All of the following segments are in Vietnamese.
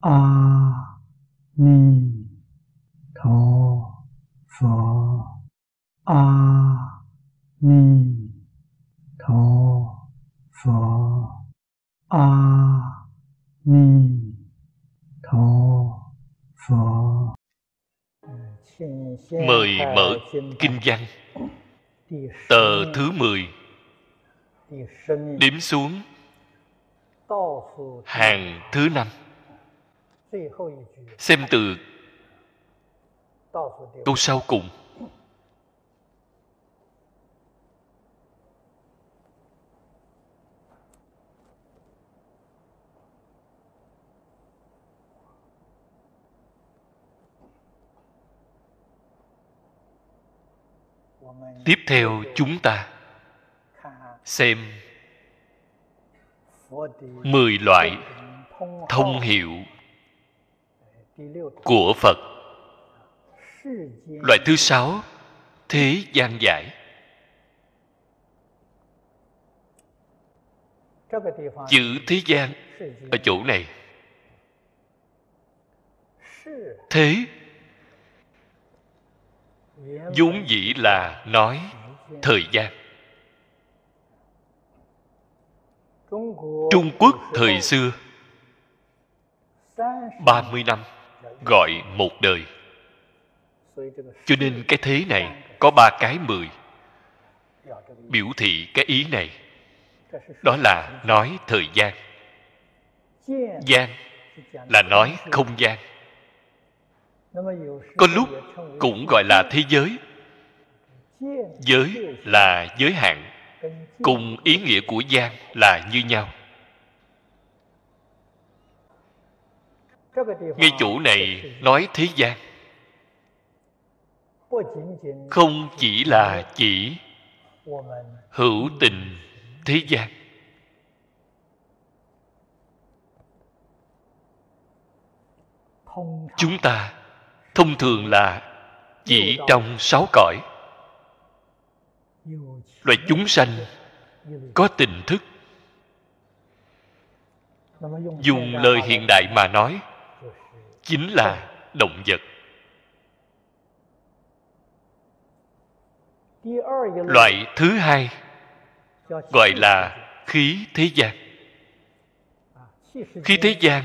a ni tho phở a ni tho phở a ni tho phở mời mở kinh văn. Tờ thứ 10 điểm xuống. Hàng thứ năm xem từ câu sau cùng. Tiếp theo chúng ta xem mười loại thông hiệu của phật. Loại thứ sáu, thế gian giải. Chữ thế gian ở chỗ này. Thế vốn dĩ là nói thời gian. Trung quốc thời xưa 30 năm gọi một đời. Cho nên cái thế này có ba cái mười. Biểu thị cái ý này. Đó là nói thời gian. Gian là nói không gian. Có lúc cũng gọi là thế giới. Giới là giới hạn, cùng ý nghĩa của gian là như nhau. Ngay chỗ này nói thế gian. Không chỉ là chỉ hữu tình thế gian. Chúng ta thông thường là chỉ trong sáu cõi. Loài chúng sanh có tình thức. Dùng lời hiện đại mà nói chính là động vật. Loại thứ hai gọi là khí thế gian. Khí thế gian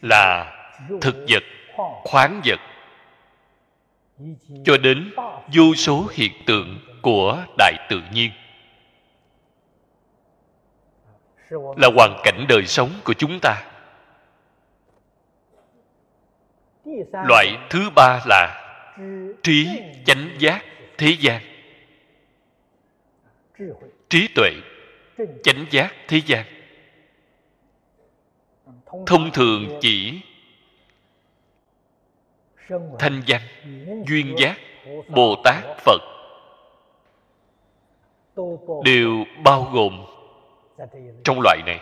là thực vật, khoáng vật. Cho đến vô số hiện tượng của đại tự nhiên. Là hoàn cảnh đời sống của chúng ta. Loại thứ ba là trí chánh giác thế gian. Trí tuệ chánh giác thế gian. Thông thường chỉ thanh văn duyên giác bồ tát phật. Đều bao gồm trong loại này.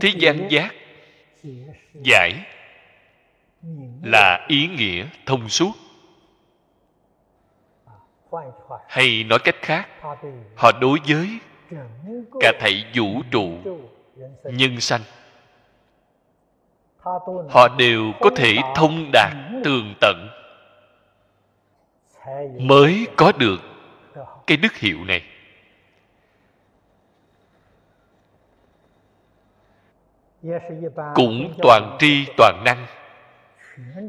Thế gian giác giải là ý nghĩa thông suốt. Hay nói cách khác, họ đối với cả thảy vũ trụ nhân sanh. Họ đều có thể thông đạt tường tận mới có được cái đức hiệu này. Cũng toàn tri, toàn năng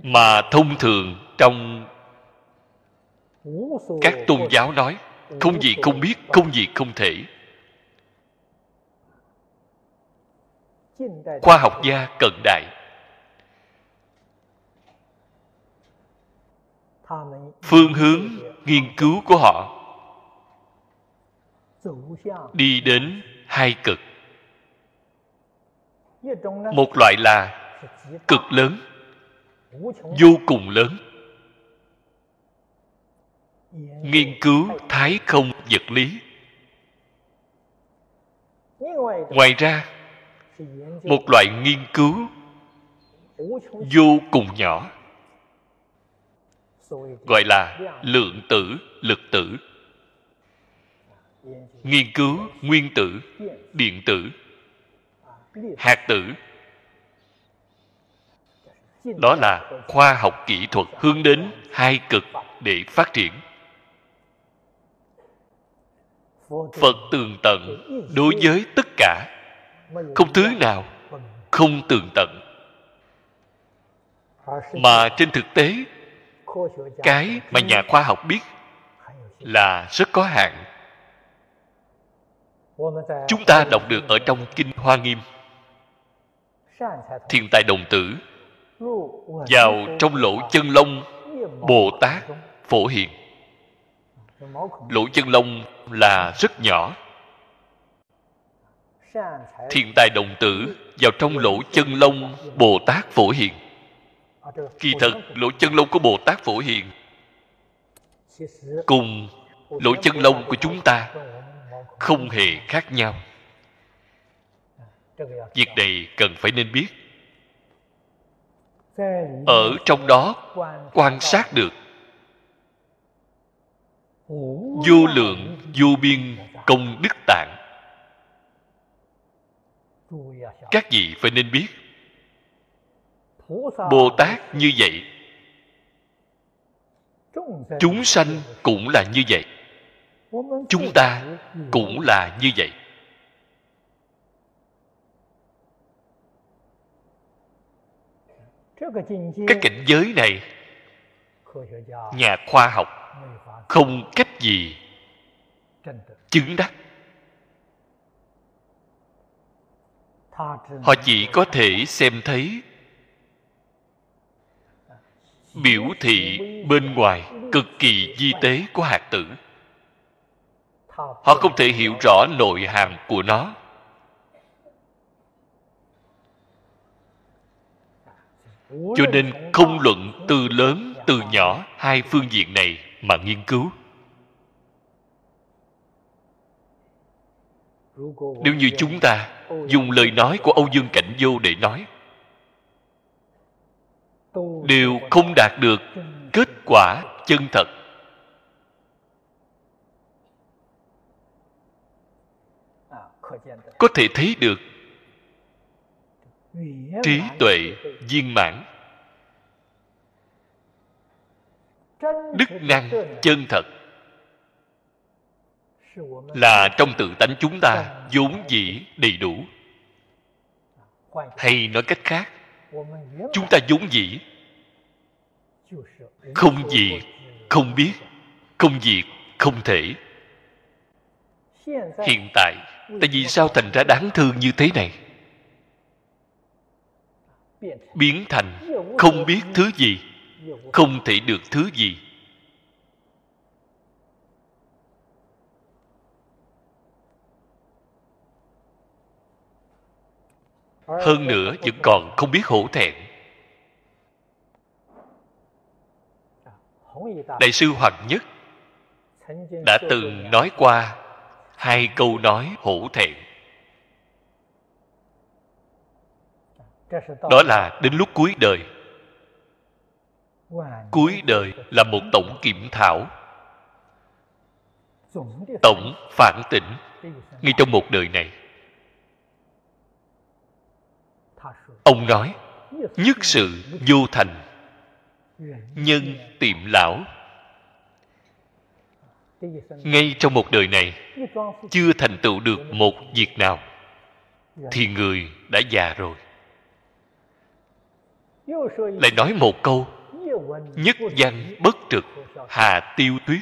mà thông thường trong các tôn giáo nói, không gì không biết, không gì không thể. Khoa học gia cận đại. Phương hướng nghiên cứu của họ đi đến hai cực một loại là cực lớn, vô cùng lớn. Nghiên cứu thái không vật lý. Ngoài ra, một loại nghiên cứu vô cùng nhỏ, gọi là lượng tử, lực tử. Nghiên cứu nguyên tử, điện tử hạt tử. Đó là khoa học kỹ thuật hướng đến hai cực để phát triển. Phật tường tận đối với tất cả. Không thứ nào không tường tận. Mà trên thực tế, cái mà nhà khoa học biết là rất có hạn. Chúng ta đọc được ở trong kinh hoa nghiêm thiền tài đồng tử, vào trong lỗ chân lông bồ tát phổ hiện lỗ chân lông là rất nhỏ. Thiền tài đồng tử vào trong lỗ chân lông bồ tát phổ hiện kỳ thật lỗ chân lông của bồ tát phổ hiện cùng lỗ chân lông của chúng ta không hề khác nhau việc này cần phải nên biết. Ở trong đó, quan sát được. Vô lượng, vô biên, công đức tạng. Các vị phải nên biết. Bồ tát như vậy. Chúng sanh cũng là như vậy. Chúng ta cũng là như vậy. Cái cảnh giới này nhà khoa học không cách gì chứng đắc。họ chỉ có thể xem thấy biểu thị bên ngoài cực kỳ di tế của hạt tử. Họ không thể hiểu rõ nội hàm của nó cho nên không luận từ lớn từ nhỏ hai phương diện này mà nghiên cứu. Nếu như chúng ta dùng lời nói của âu dương cảnh vô để nói đều không đạt được kết quả chân thật. Có thể thấy được trí tuệ viên mãn. Đức năng chân thật. Là trong tự tánh chúng ta vốn dĩ đầy đủ. Hay nói cách khác chúng ta vốn dĩ không gì không biết không gì không thể. Hiện tại tại vì sao thành ra đáng thương như thế này biến thành không biết thứ gì, không thể được thứ gì. Hơn nữa vẫn còn không biết hổ thẹn. Đại sư hoàng nhất đã từng nói qua hai câu nói hổ thẹn. Đó là đến lúc cuối đời. Cuối đời là một tổng kiểm thảo. Tổng phản tỉnh ngay trong một đời này. Ông nói, nhất sự vô thành, nhân tiệm lão. Ngay trong một đời này, chưa thành tựu được một việc nào, thì người đã già rồi lại nói một câu, nhất văn bất trực, hà tiêu tuyết.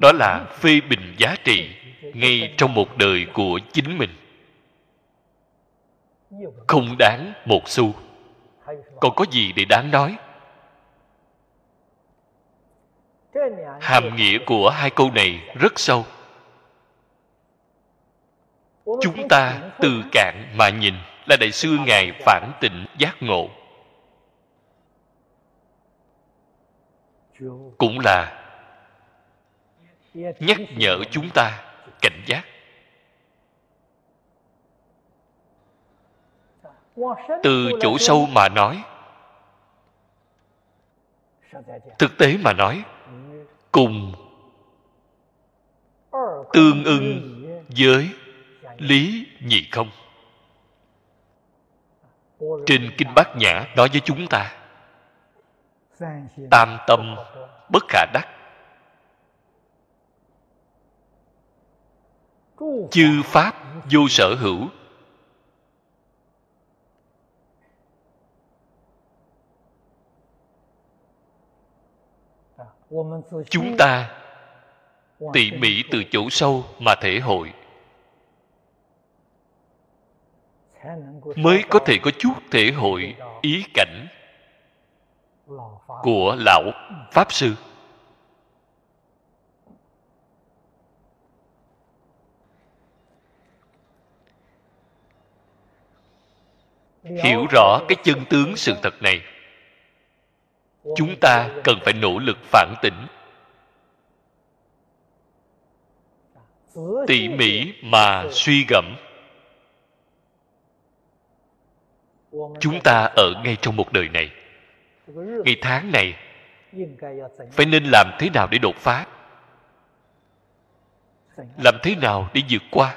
Đó là phê bình giá trị ngay trong một đời của chính mình. Không đáng một xu. Còn có gì để đáng nói? Hàm nghĩa của hai câu này rất sâu. Chúng ta từ cạn mà nhìn là đại sư ngài phản tịnh giác ngộ. Cũng là nhắc nhở chúng ta cảnh giác. Từ chỗ sâu mà nói, thực tế mà nói, cùng tương ưng với lý nhị không trên kinh bát nhã nói với chúng ta, tam tâm bất khả đắc. Chư pháp vô sở hữu. Chúng ta tỉ mỉ từ chỗ sâu mà thể hội. Mới có thể có chút thể hội, ý cảnh của lão pháp sư. Hiểu rõ cái chân tướng sự thật này, chúng ta cần phải nỗ lực phản tỉnh. Tỉ mỉ mà suy gẫm. Chúng ta ở ngay trong một đời này. Ngày tháng này, phải nên làm thế nào để đột phá? Làm thế nào để vượt qua?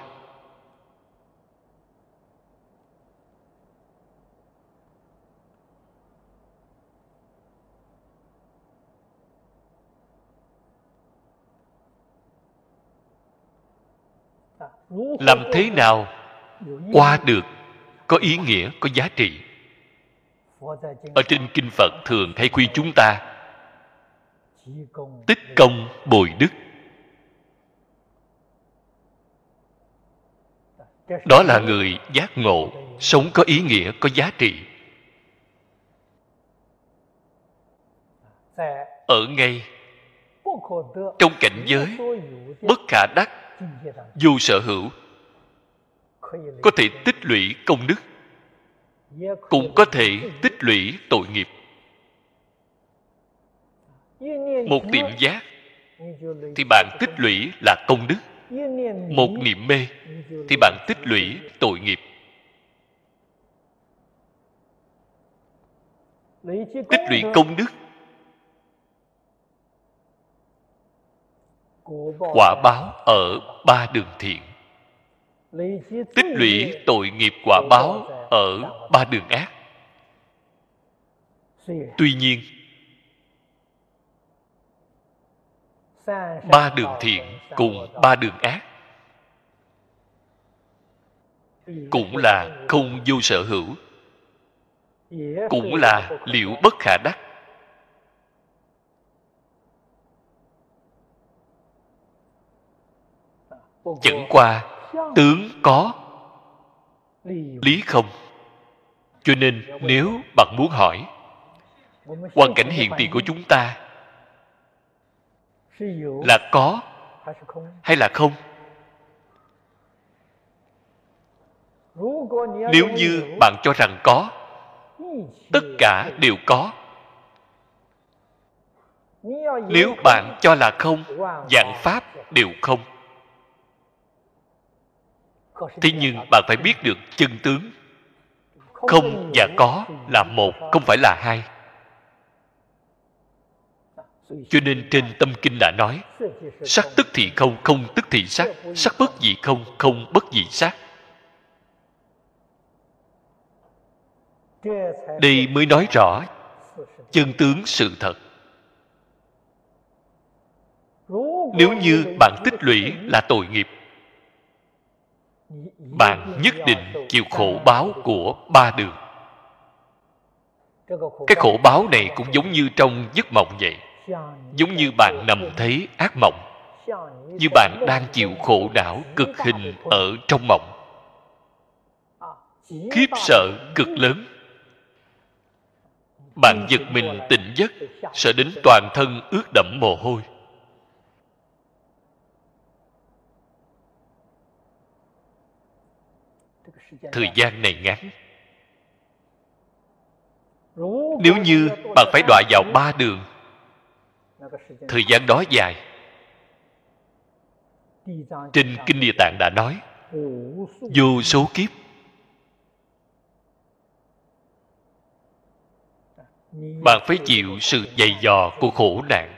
Làm thế nào qua được có ý nghĩa, có giá trị. Ở trên kinh phật thường hay khuyên chúng ta, tích công bồi đức. Đó là người giác ngộ, sống có ý nghĩa, có giá trị. Ở ngay, trong cảnh giới, bất khả đắc vô sở hữu có thể tích lũy công đức, cũng có thể tích lũy tội nghiệp. Một niệm giác thì bạn tích lũy là công đức. Một niệm mê thì bạn tích lũy tội nghiệp. Tích lũy công đức quả báo ở ba đường thiện tích lũy tội nghiệp quả báo ở ba đường ác. Tuy nhiên, ba đường thiện cùng ba đường ác cũng là không vô sở hữu, cũng là liệu bất khả đắc. Chẳng qua tướng có. Lý không? Cho nên nếu bạn muốn hỏi, hoàn cảnh hiện tiền của chúng ta là có hay là không? Nếu như bạn cho rằng có, tất cả đều có. Nếu bạn cho là không dạng pháp đều không thế nhưng bạn phải biết được chân tướng. Không và có là một, không phải là hai. Cho nên trên tâm kinh đã nói, sắc tức thì không không tức thì sắc sắc bất dị không không bất dị sắc. Đây mới nói rõ chân tướng sự thật. Nếu như bạn tích lũy là tội nghiệp bạn nhất định chịu khổ báo của ba đường. Cái khổ báo này cũng giống như trong giấc mộng vậy. Giống như bạn nằm thấy ác mộng. Như bạn đang chịu khổ não cực hình ở trong mộng. Khiếp sợ cực lớn. Bạn giật mình tỉnh giấc, sợ đến toàn thân ướt đẫm mồ hôi. Thời gian này ngắn. Nếu như bạn phải đọa vào ba đường, thời gian đó dài. Trên kinh địa tạng đã nói, vô số kiếp. Bạn phải chịu sự dày dò của khổ nạn.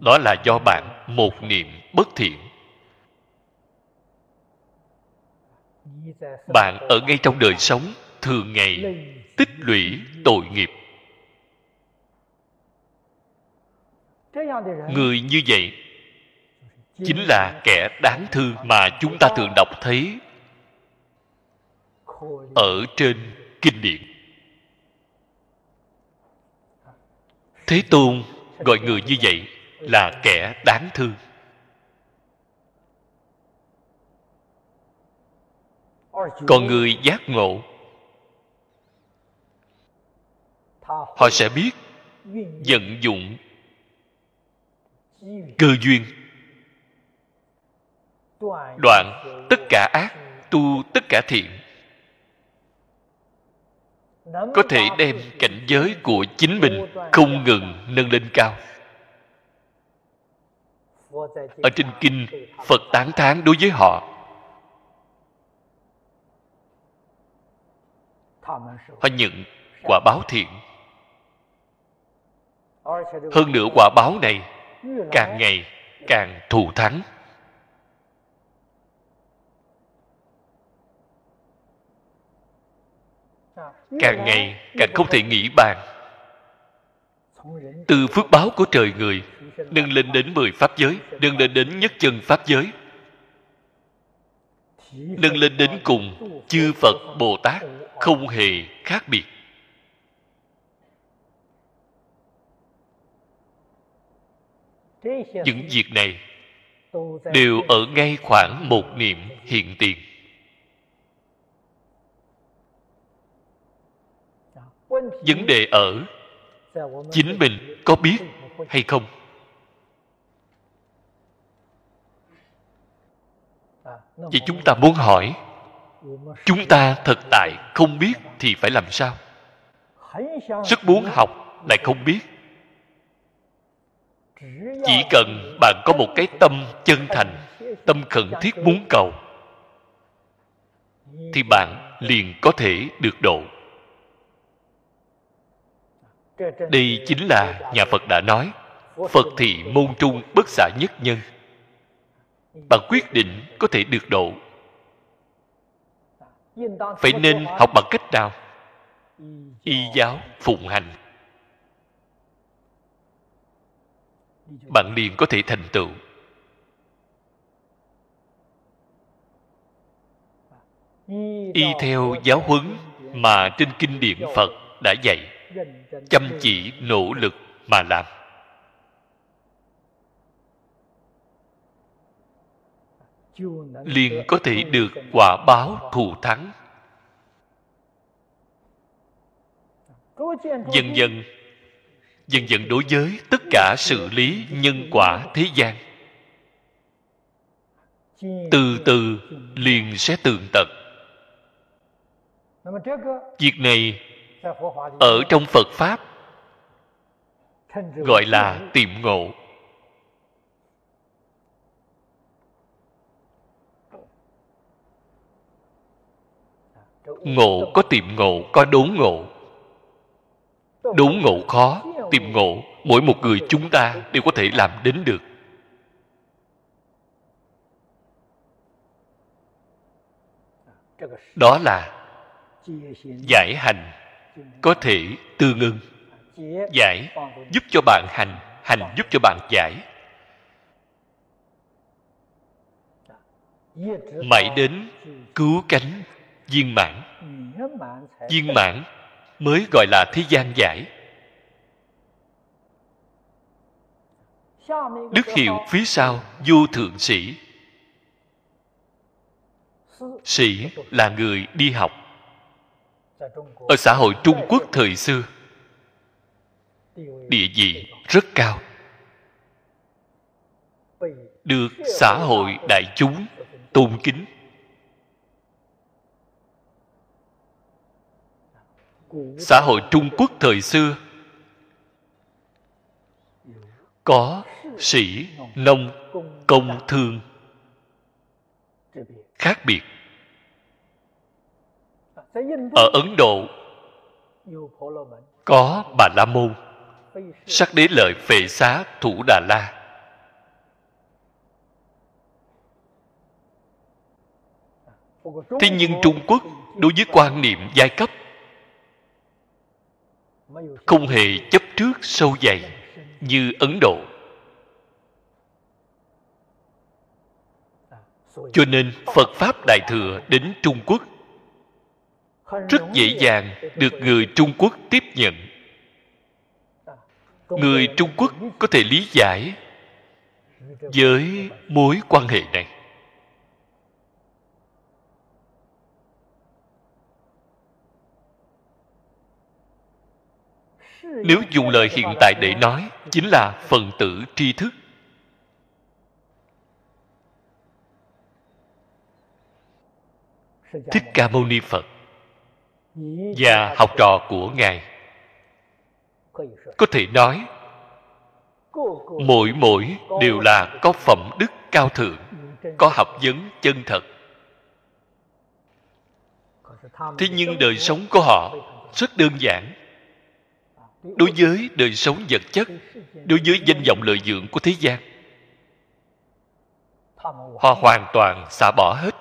Đó là do bạn một niệm bất thiện. Bạn ở ngay trong đời sống, thường ngày tích lũy tội nghiệp. Người như vậy chính là kẻ đáng thương mà chúng ta thường đọc thấy ở trên kinh điển. Thế tôn gọi người như vậy là kẻ đáng thương. Còn người giác ngộ. Họ sẽ biết vận dụng cơ duyên. Đoạn tất cả ác tu tất cả thiện có thể đem cảnh giới của chính mình không ngừng nâng lên cao. Ở trên kinh phật tán thán đối với họ họ nhận quả báo thiện. Hơn nữa quả báo này càng ngày càng thù thắng. Càng ngày càng không thể nghĩ bàn. Từ phước báo của trời người, nâng lên đến mười pháp giới, nâng lên đến nhất chân pháp giới. Nâng lên đến cùng chư phật bồ tát không hề khác biệt. Những việc này đều ở ngay khoảng một niệm hiện tiền. Vấn đề ở chính mình có biết hay không? Vậy chúng ta muốn hỏi chúng ta thật tại không biết thì phải làm sao? Rất muốn học lại không biết. Chỉ cần bạn có một cái tâm chân thành, tâm khẩn thiết muốn cầu, thì bạn liền có thể được độ. Đây chính là nhà phật đã nói, phật thị môn trung bất xả nhất nhân. Bạn quyết định có thể được độ phải nên học bằng cách nào? Y giáo phụng hành. Bạn liền có thể thành tựu. Y theo giáo huấn mà trên kinh điển phật đã dạy, chăm chỉ nỗ lực mà làm. Liền có thể được quả báo thù thắng. Dần dần dần dần đối với tất cả sự lý nhân quả thế gian, từ từ liền sẽ tường tận. Việc này ở trong phật pháp, gọi là tiệm ngộ. Ngộ có tiệm ngộ, có đốn ngộ. Đốn ngộ khó tiệm ngộ, mỗi một người chúng ta đều có thể làm đến được. Đó là giải hành, có thể tương ưng. Giải giúp cho bạn hành hành giúp cho bạn giải. Mãi đến cứu cánh viên mãn. Viên mãn mới gọi là thế gian giải. Đức hiệu phía sau, vô thượng sĩ. Sĩ là người đi học. Ở xã hội trung quốc thời xưa, địa vị rất cao. Được xã hội đại chúng tôn kính. Xã hội trung quốc thời xưa có sĩ nông công thương khác biệt. Ở ấn độ có bà la môn, sắc đế lợi phệ xá thủ đà la. Thế nhưng trung quốc đối với quan niệm giai cấp không hề chấp trước sâu dày như ấn độ. Cho nên phật pháp đại thừa đến trung quốc rất dễ dàng được người trung quốc tiếp nhận. Người trung quốc có thể lý giải với mối quan hệ này. Nếu dùng lời hiện tại để nói, chính là phần tử tri thức. Thích ca mâu ni phật và học trò của ngài có thể nói, mỗi mỗi đều là có phẩm đức cao thượng, có học vấn chân thật. Thế nhưng đời sống của họ rất đơn giản đối với đời sống vật chất, đối với danh vọng lợi dưỡng của thế gian, họ hoàn toàn xả bỏ hết.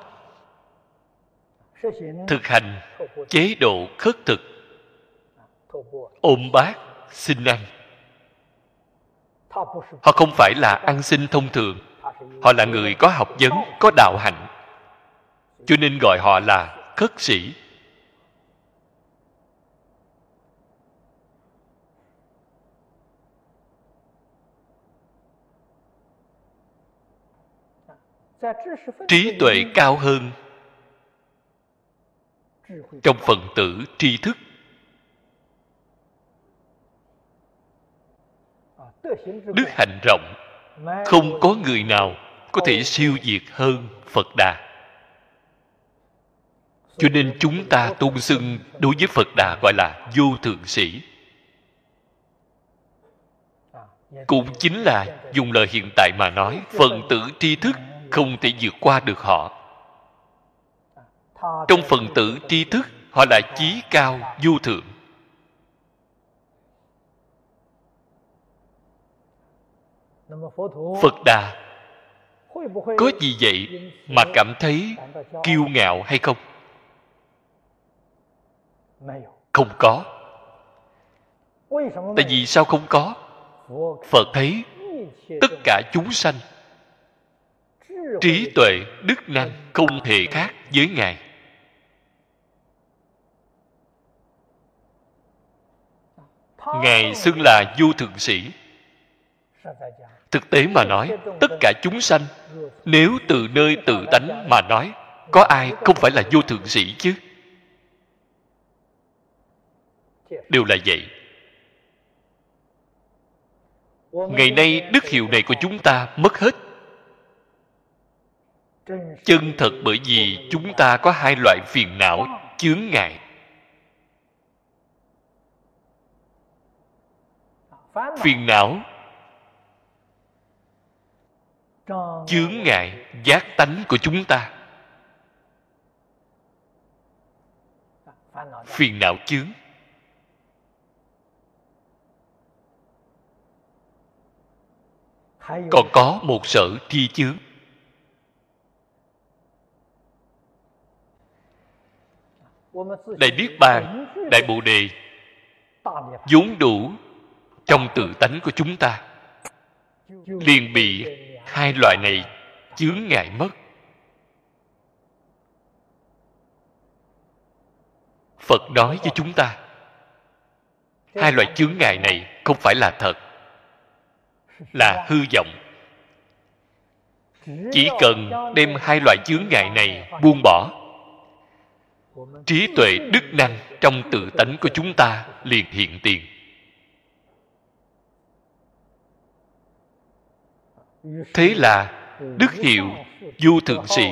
Thực hành chế độ khất thực, ôm bát, xin ăn. Họ không phải là ăn xin thông thường, họ là người có học vấn, có đạo hạnh. Cho nên gọi họ là khất sĩ. Trí tuệ cao hơn. Trong phần tử tri thức. Đức hạnh rộng. Không có người nào có thể siêu diệt hơn phật đà. Cho nên chúng ta tôn xưng đối với phật đà gọi là vô thượng sĩ. Cũng chính là dùng lời hiện tại mà nói, phần tử tri thức không thể vượt qua được họ. Trong phần tử tri thức, họ là chí cao, vô thượng. Phật đà, có gì vậy mà cảm thấy kiêu ngạo hay không? Không có. Tại vì sao không có? Phật thấy tất cả chúng sanh trí tuệ, đức năng không hề khác với ngài. Ngài xưng là vô thượng sĩ. Thực tế mà nói, tất cả chúng sanh, nếu từ nơi tự tánh mà nói, có ai không phải là vô thượng sĩ chứ? Đều là vậy. Ngày nay đức hiệu này của chúng ta mất hết chân thật bởi vì chúng ta có hai loại phiền não chướng ngại. Phiền não chướng ngại giác tánh của chúng ta. Phiền não chướng. Còn có một sở thi chướng. Đại niết bàn, đại bồ đề, vốn đủ trong tự tánh của chúng ta. Liền bị hai loại này chướng ngại mất. Phật nói với chúng ta, hai loại chướng ngại này không phải là thật, là hư vọng. Chỉ cần đem hai loại chướng ngại này buông bỏ trí tuệ đức năng trong tự tánh của chúng ta liền hiện tiền. Thế là đức hiệu du thượng sĩ.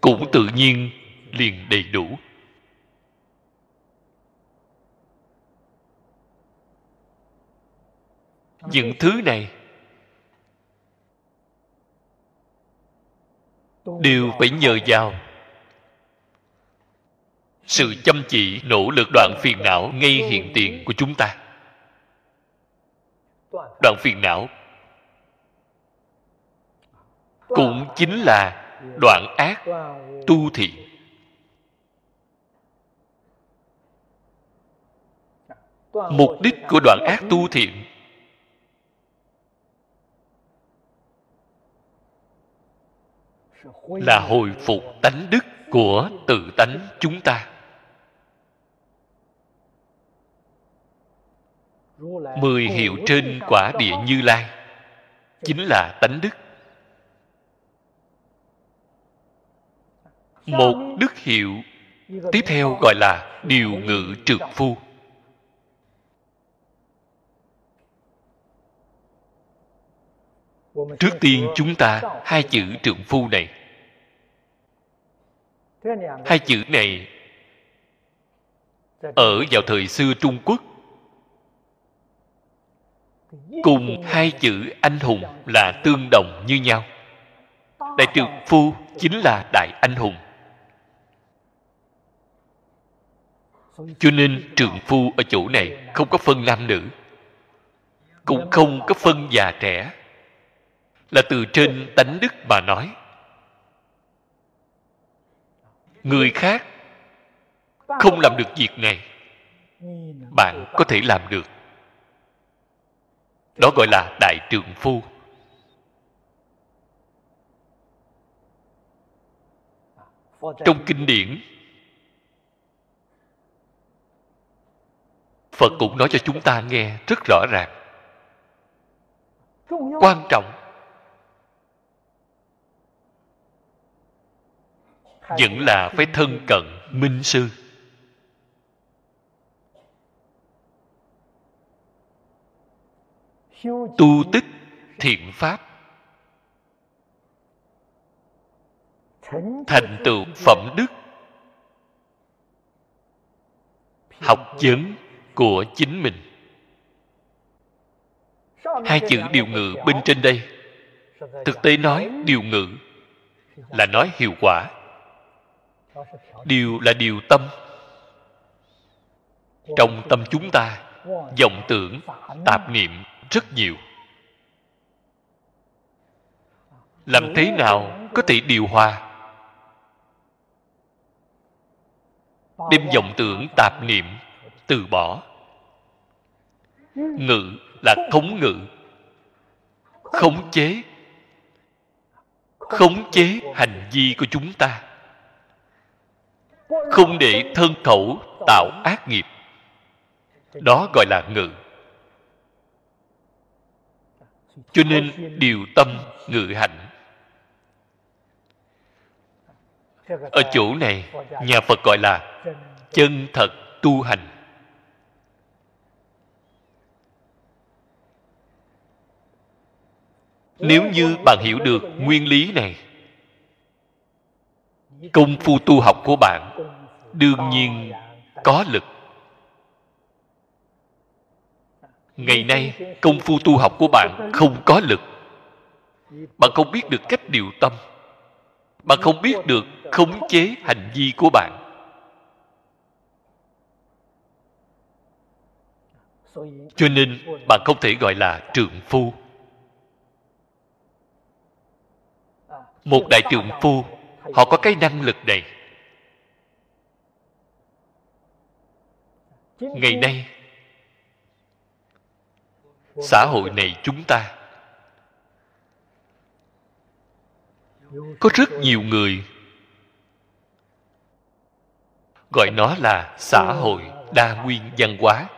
Cũng tự nhiên liền đầy đủ. Những thứ này đều phải nhờ vào. Sự chăm chỉ, nỗ lực, đoạn phiền não ngay hiện tiền của chúng ta. Đoạn phiền não cũng chính là đoạn ác tu thiện mục đích của đoạn ác tu thiện là hồi phục tánh đức của tự tánh chúng ta. Mười hiệu trên quả địa như lai chính là tánh đức. Một đức hiệu tiếp theo gọi là điều ngự trượt phu trước tiên chúng ta hai chữ trượng phu này. Hai chữ này ở vào thời xưa trung quốc, cùng hai chữ anh hùng là tương đồng như nhau. Đại trượng phu chính là đại anh hùng. Cho nên trượng phu ở chỗ này không có phân nam nữ, cũng không có phân già trẻ là từ trên tánh đức mà nói. Người khác không làm được việc này, bạn có thể làm được. Đó gọi là đại trượng phu. Trong kinh điển, phật cũng nói cho chúng ta nghe rất rõ ràng. Quan trọng vẫn là phải thân cận minh sư. Tu tích thiện pháp. Thành tựu phẩm đức. Học vấn của chính mình. Hai chữ điều ngự bên trên đây. Thực tế nói điều ngự là nói hiệu quả điều là điều tâm. Trong tâm chúng ta, vọng tưởng, tạp niệm rất nhiều. Làm thế nào có thể điều hòa? Đem vọng tưởng, tạp niệm từ bỏ. Ngự là thống ngự. Khống chế. Khống chế hành vi của chúng ta không để thân khẩu tạo ác nghiệp. Đó gọi là ngự. Cho nên điều tâm ngự hạnh. Ở chỗ này, nhà phật gọi là chân thật tu hành. Nếu như bạn hiểu được nguyên lý này công phu tu học của bạn đương nhiên có lực. Ngày nay, công phu tu học của bạn không có lực. Bạn không biết được cách điều tâm. Bạn không biết được khống chế hành vi của bạn. Cho nên, bạn không thể gọi là trượng phu. Một đại trượng phu họ có cái năng lực này. Ngày nay, xã hội này chúng ta có rất nhiều người gọi nó là xã hội đa nguyên văn hóa.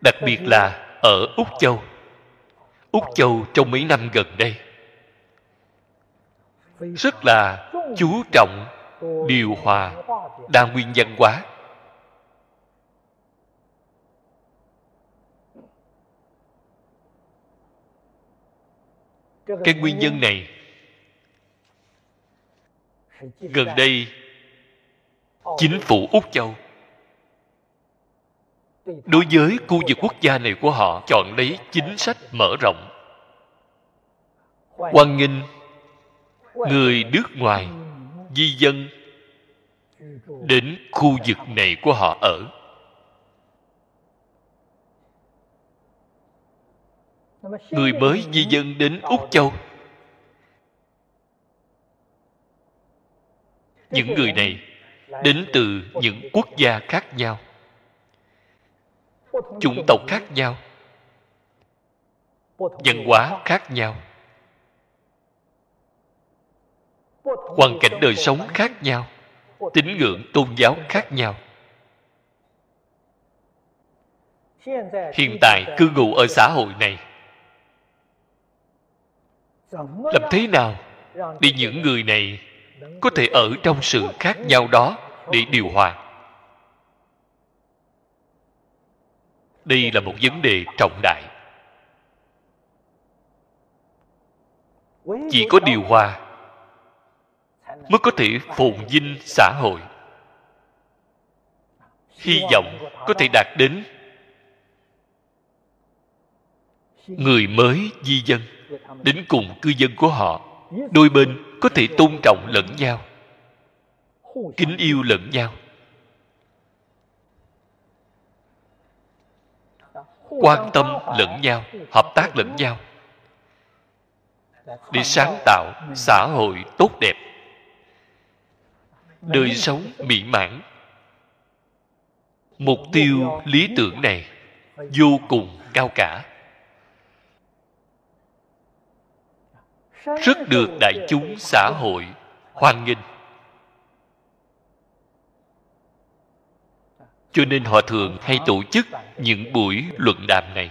Đặc biệt là ở úc châu. Úc châu trong mấy năm gần đây, rất là chú trọng điều hòa đa nguyên văn hóa. Cái nguyên nhân này gần đây chính phủ úc châu đối với khu vực quốc gia này của họ, chọn lấy chính sách mở rộng. Quan nghênh người nước ngoài, di dân đến khu vực này của họ ở. Người mới di dân đến úc châu. Những người này đến từ những quốc gia khác nhau chủng tộc khác nhau. Văn hóa khác nhau. Hoàn cảnh đời sống khác nhau. Tín ngưỡng tôn giáo khác nhau. Hiện tại cư ngụ ở xã hội này, làm thế nào để những người này có thể ở trong sự khác nhau đó để điều hòa? Đây là một vấn đề trọng đại. Chỉ có điều hòa mới có thể phồn vinh xã hội. Hy vọng có thể đạt đến người mới di dân, đến cùng cư dân của họ. Đôi bên có thể tôn trọng lẫn nhau, kính yêu lẫn nhau. Quan tâm lẫn nhau, hợp tác lẫn nhau. Để sáng tạo xã hội tốt đẹp. Đời sống mỹ mãn. Mục tiêu lý tưởng này vô cùng cao cả. Rất được đại chúng xã hội hoan nghênh. Cho nên họ thường hay tổ chức những buổi luận đàm này.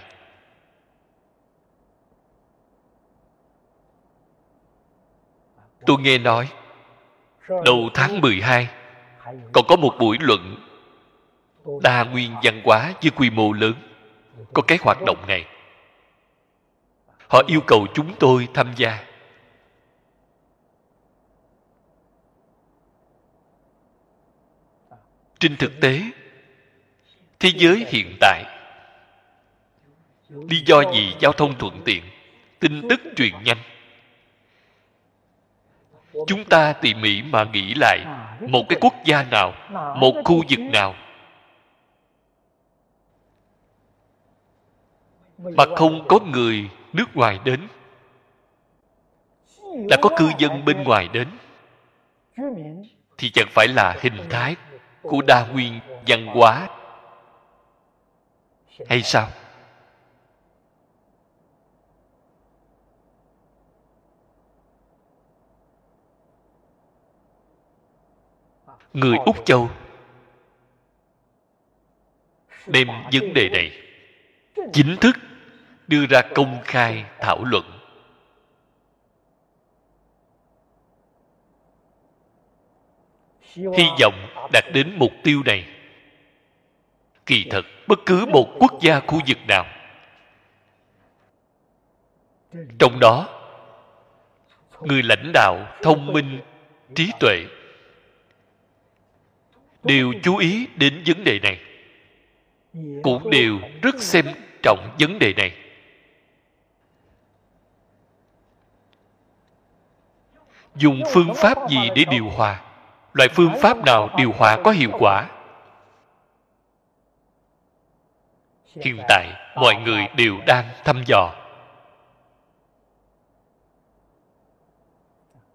Tôi nghe nói, đầu tháng 12 còn có một buổi luận đa nguyên văn hóa với quy mô lớn. Có cái hoạt động này. Họ yêu cầu chúng tôi tham gia. Trên thực tế thế giới hiện tại. Lý do gì giao thông thuận tiện, tin tức truyền nhanh. Chúng ta tỉ mỉ mà nghĩ lại một cái quốc gia nào, một khu vực nào. Mà không có người nước ngoài đến. Đã có cư dân bên ngoài đến. Thì chẳng phải là hình thái của đa nguyên văn hóa hay sao? Người úc châu. Đem vấn đề này chính thức đưa ra công khai thảo luận. Hy vọng đạt đến mục tiêu này kỳ thật bất cứ một quốc gia khu vực nào. Trong đó, người lãnh đạo thông minh, trí tuệ đều chú ý đến vấn đề này, cũng đều rất xem trọng vấn đề này. Dùng phương pháp gì để điều hòa? Loại phương pháp nào điều hòa có hiệu quả? Hiện tại, mọi người đều đang thăm dò.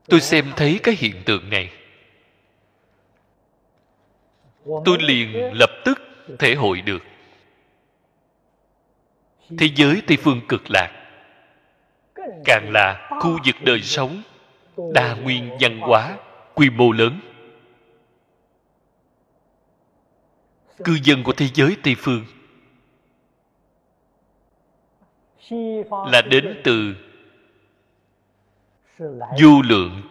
Tôi xem thấy cái hiện tượng này. Tôi liền lập tức thể hội được. Thế giới tây phương cực lạc. Càng là khu vực đời sống, đa nguyên văn hóa, quy mô lớn. Cư dân của thế giới tây phương là đến từ du lượng.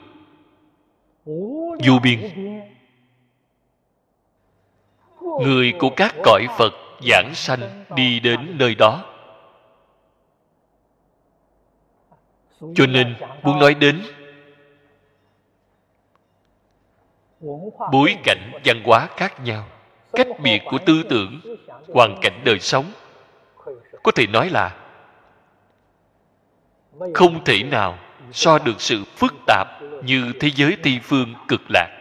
du biên. Người của các cõi phật giảng sanh đi đến nơi đó. Cho nên muốn nói đến bối cảnh văn hóa khác nhau cách biệt của tư tưởng hoàn cảnh đời sống có thể nói là không thể nào so được sự phức tạp như thế giới tây phương cực lạc.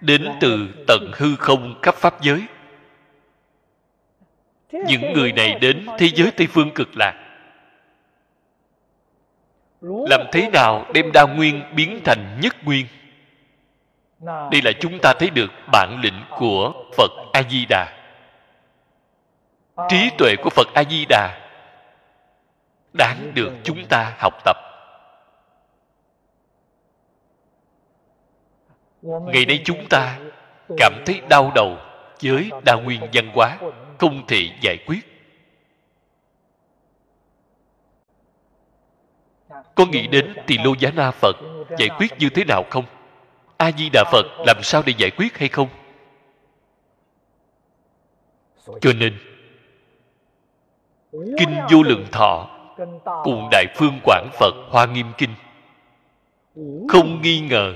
Đến từ tận hư không khắp pháp giới. Những người này đến thế giới tây phương cực lạc. Làm thế nào đem đa nguyên biến thành nhất nguyên? Đây là chúng ta thấy được bản lĩnh của phật a di đà trí tuệ của phật a di đà đáng được chúng ta học tập. Ngày nay chúng ta cảm thấy đau đầu với đa nguyên văn hóa không thể giải quyết. Có nghĩ đến tỳ lô giá na phật giải quyết như thế nào không? A di đà phật làm sao để giải quyết hay không? Cho nên kinh vô lượng thọ cùng đại phương quảng phật hoa nghiêm kinh. Không nghi ngờ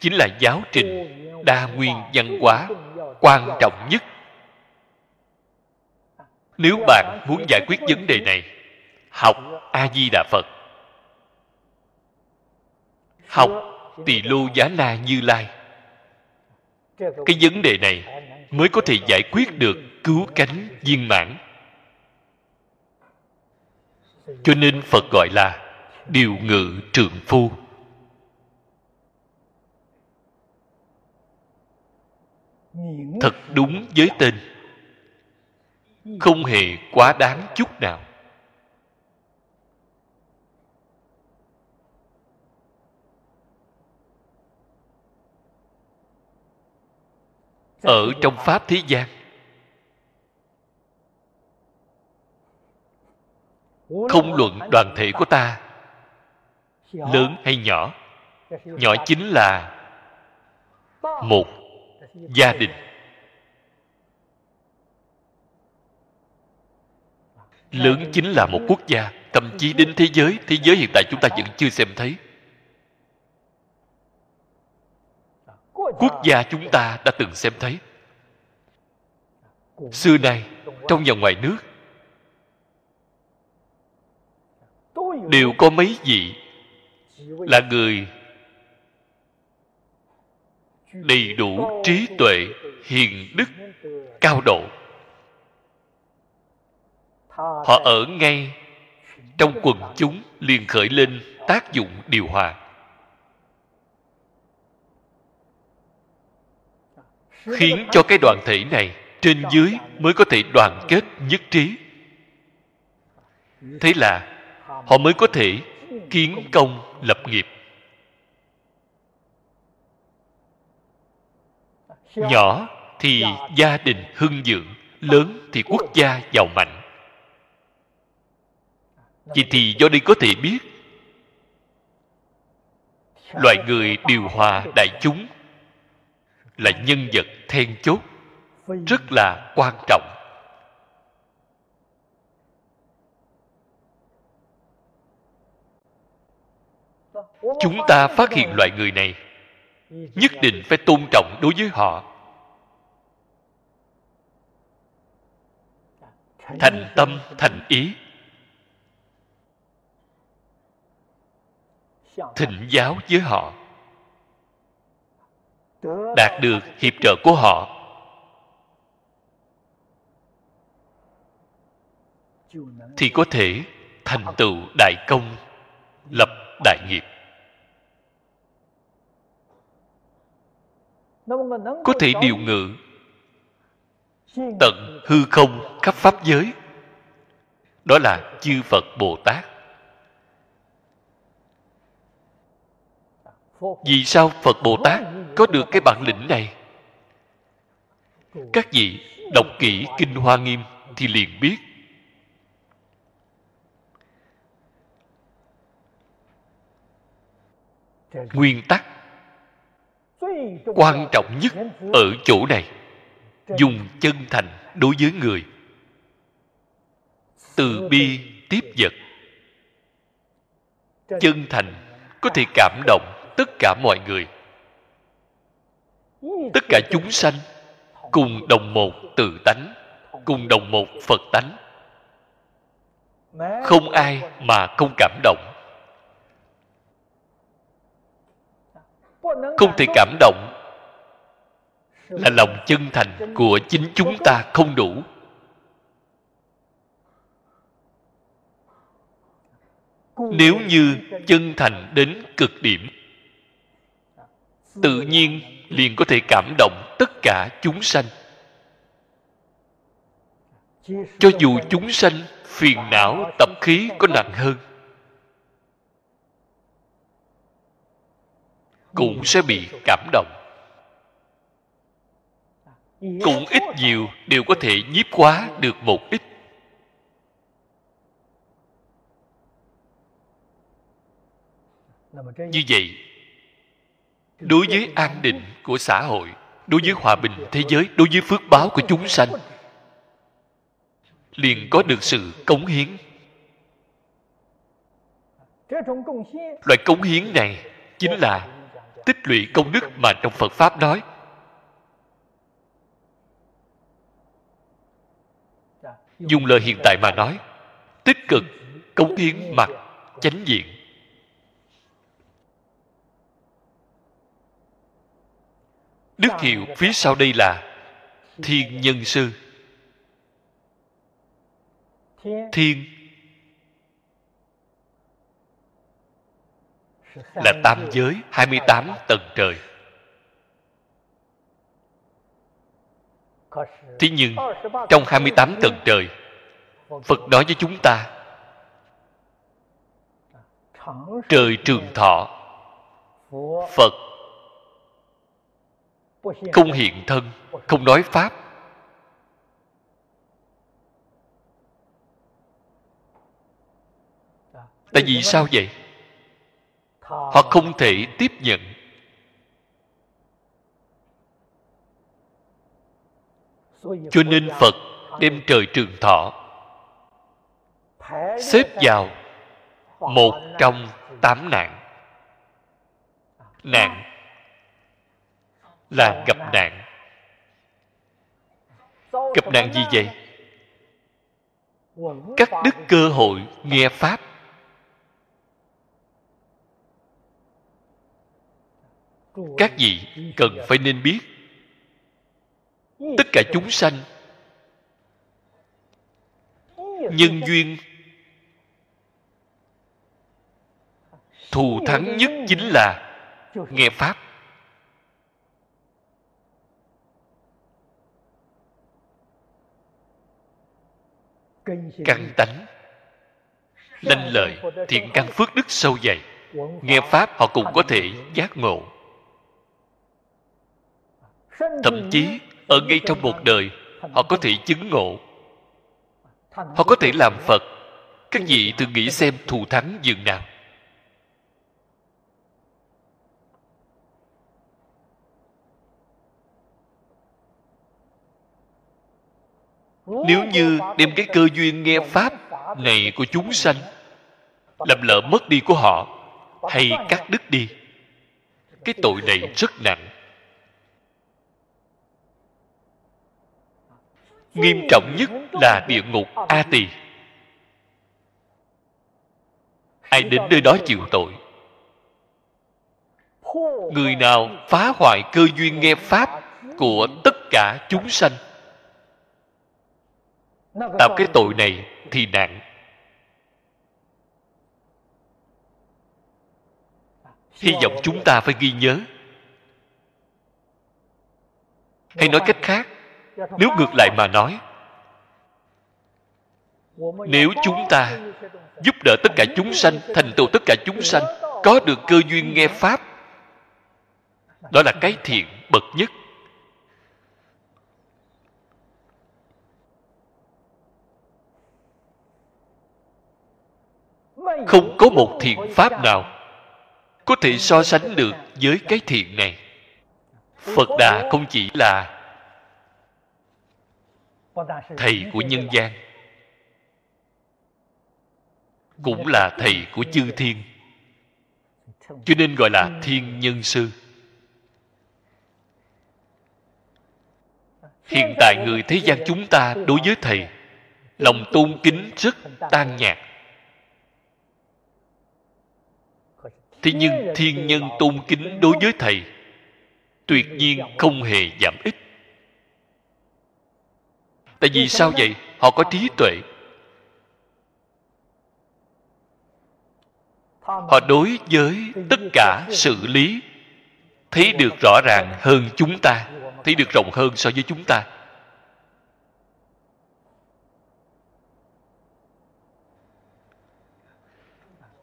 chính là giáo trình đa nguyên văn hóa quan trọng nhất. Nếu bạn muốn giải quyết vấn đề này học a di đà phật. Học tỳ lô giá na như lai. Cái vấn đề này mới có thể giải quyết được cứu cánh viên mãn cho nên phật gọi là điều ngự trượng phu. Thật đúng với tên. Không hề quá đáng chút nào. Ở trong pháp thế gian không luận đoàn thể của ta, lớn hay nhỏ nhỏ chính là một gia đình. Lớn chính là một quốc gia, thậm chí đến thế giới thế giới hiện tại chúng ta vẫn chưa xem thấy. Quốc gia chúng ta đã từng xem thấy. Xưa nay, trong và ngoài nước đều có mấy vị là người đầy đủ trí tuệ hiền đức, cao độ. Họ ở ngay trong quần chúng liền khởi lên tác dụng điều hòa. Khiến cho cái đoàn thể này trên dưới mới có thể đoàn kết nhất trí. Thế là họ mới có thể kiến công lập nghiệp. Nhỏ thì gia đình hưng dưỡng, lớn thì quốc gia giàu mạnh. Vậy thì do đây có thể biết, loại người điều hòa đại chúng là nhân vật then chốt, rất là quan trọng. Chúng ta phát hiện loại người này. Nhất định phải tôn trọng đối với họ. Thành tâm, thành ý. Thịnh giáo với họ. Đạt được hiệp trợ của họ. Thì có thể thành tựu đại công, lập đại nghiệp. Có thể điều ngự. Tận hư không khắp pháp giới. Đó là chư phật bồ tát. Vì sao phật bồ tát có được cái bản lĩnh này? Các vị đọc kỹ kinh hoa nghiêm thì liền biết. Nguyên tắc quan trọng nhất ở chỗ này, dùng chân thành đối với người. Từ bi tiếp vật. Chân thành có thể cảm động tất cả mọi người. Tất cả chúng sanh cùng đồng một tự tánh, cùng đồng một phật tánh. Không ai mà không cảm động. không thể cảm động là lòng chân thành của chính chúng ta không đủ. Nếu như chân thành đến cực điểm, tự nhiên liền có thể cảm động tất cả chúng sanh. Cho dù chúng sanh phiền não, tập khí có nặng hơn cũng sẽ bị cảm động. Cũng ít nhiều đều có thể nhiếp quá được một ít. Như vậy, đối với an định của xã hội, đối với hòa bình thế giới, đối với phước báo của chúng sanh, liền có được sự cống hiến. Loại cống hiến này chính là tích lũy công đức mà trong phật pháp nói. Dùng lời hiện tại mà nói, tích cực, cống hiến mặt, chánh diện. Đức hiệu phía sau đây là thiên nhân sư. Thiên là tam giới 28 tầng trời thế nhưng, trong 28 tầng trời, Phật nói với chúng ta, Trời trường thọ, Phật Không hiện thân, Không nói Pháp Tại vì sao vậy? Họ không thể tiếp nhận. cho nên phật đem trời trường thọ xếp vào một trong tám nạn. Nạn là gặp nạn. Gặp nạn gì vậy? Cắt đứt cơ hội nghe pháp các vị cần phải nên biết. Tất cả chúng sanh nhân duyên thù thắng nhất chính là nghe pháp. Căn tánh, lanh lợi, thiện căn phước đức sâu dày. Nghe pháp họ cũng có thể giác ngộ thậm chí, ở ngay trong một đời, họ có thể chứng ngộ. Họ có thể làm phật. Các vị tự nghĩ xem thù thắng dường nào. Nếu như đem cái cơ duyên nghe pháp này của chúng sanh, làm lỡ mất đi của họ, hay cắt đứt đi, cái tội này rất nặng. Nghiêm trọng nhất là địa ngục a tỳ ai đến nơi đó chịu tội? Người nào phá hoại cơ duyên nghe pháp của tất cả chúng sanh? Tạo cái tội này thì nặng hy vọng chúng ta phải ghi nhớ. Hay nói cách khác nếu ngược lại mà nói, nếu chúng ta giúp đỡ tất cả chúng sanh, thành tựu tất cả chúng sanh, có được cơ duyên nghe pháp, đó là cái thiện bậc nhất. Không có một thiện pháp nào có thể so sánh được với cái thiện này. Phật đà không chỉ là thầy của nhân gian. Cũng là thầy của chư thiên. Cho nên gọi là thiên nhân sư. Hiện tại người thế gian chúng ta đối với thầy lòng tôn kính rất tan nhạt. Thế nhưng thiên nhân tôn kính đối với thầy tuyệt nhiên không hề giảm ít tại vì sao vậy? Họ có trí tuệ. Họ đối với tất cả sự lý. Thấy được rõ ràng hơn chúng ta. Thấy được rộng hơn so với chúng ta.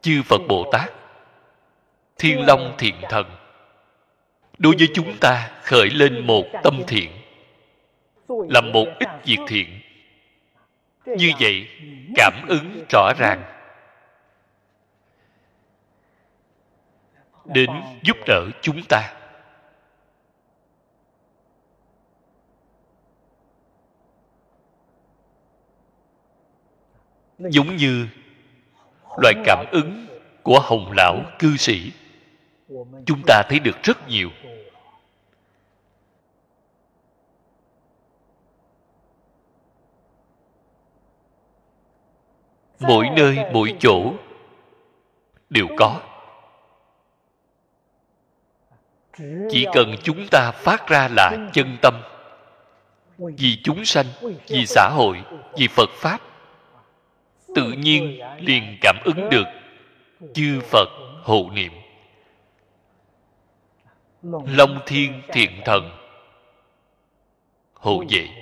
Chư phật bồ tát, thiên long thiện thần, đối với chúng ta khởi lên một tâm thiện làm một ít việc thiện. Như vậy cảm ứng rõ ràng. đến giúp đỡ chúng ta. Giống như loại cảm ứng của hồng lão cư sĩ chúng ta thấy được rất nhiều mỗi nơi mỗi chỗ đều có. Chỉ cần chúng ta phát ra là chân tâm vì chúng sanh vì xã hội vì phật pháp tự nhiên liền cảm ứng được chư phật hộ niệm. Long thiên thiện thần hộ vệ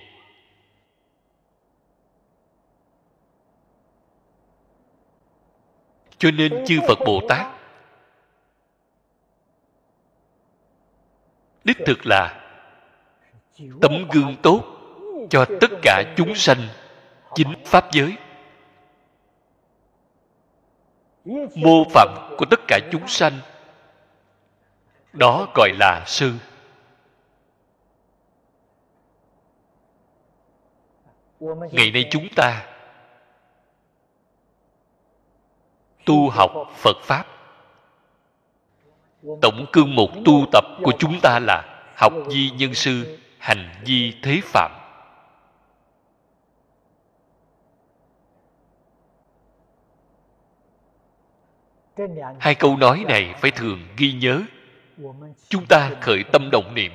cho nên chư phật bồ tát đích thực là tấm gương tốt cho tất cả chúng sanh chính pháp giới. Mô phạm của tất cả chúng sanh, đó gọi là sư. Ngày nay chúng ta tu học phật pháp. Tổng cương mục tu tập của chúng ta là học di nhân sư, hành di thế phạm. Hai câu nói này phải thường ghi nhớ. Chúng ta khởi tâm động niệm.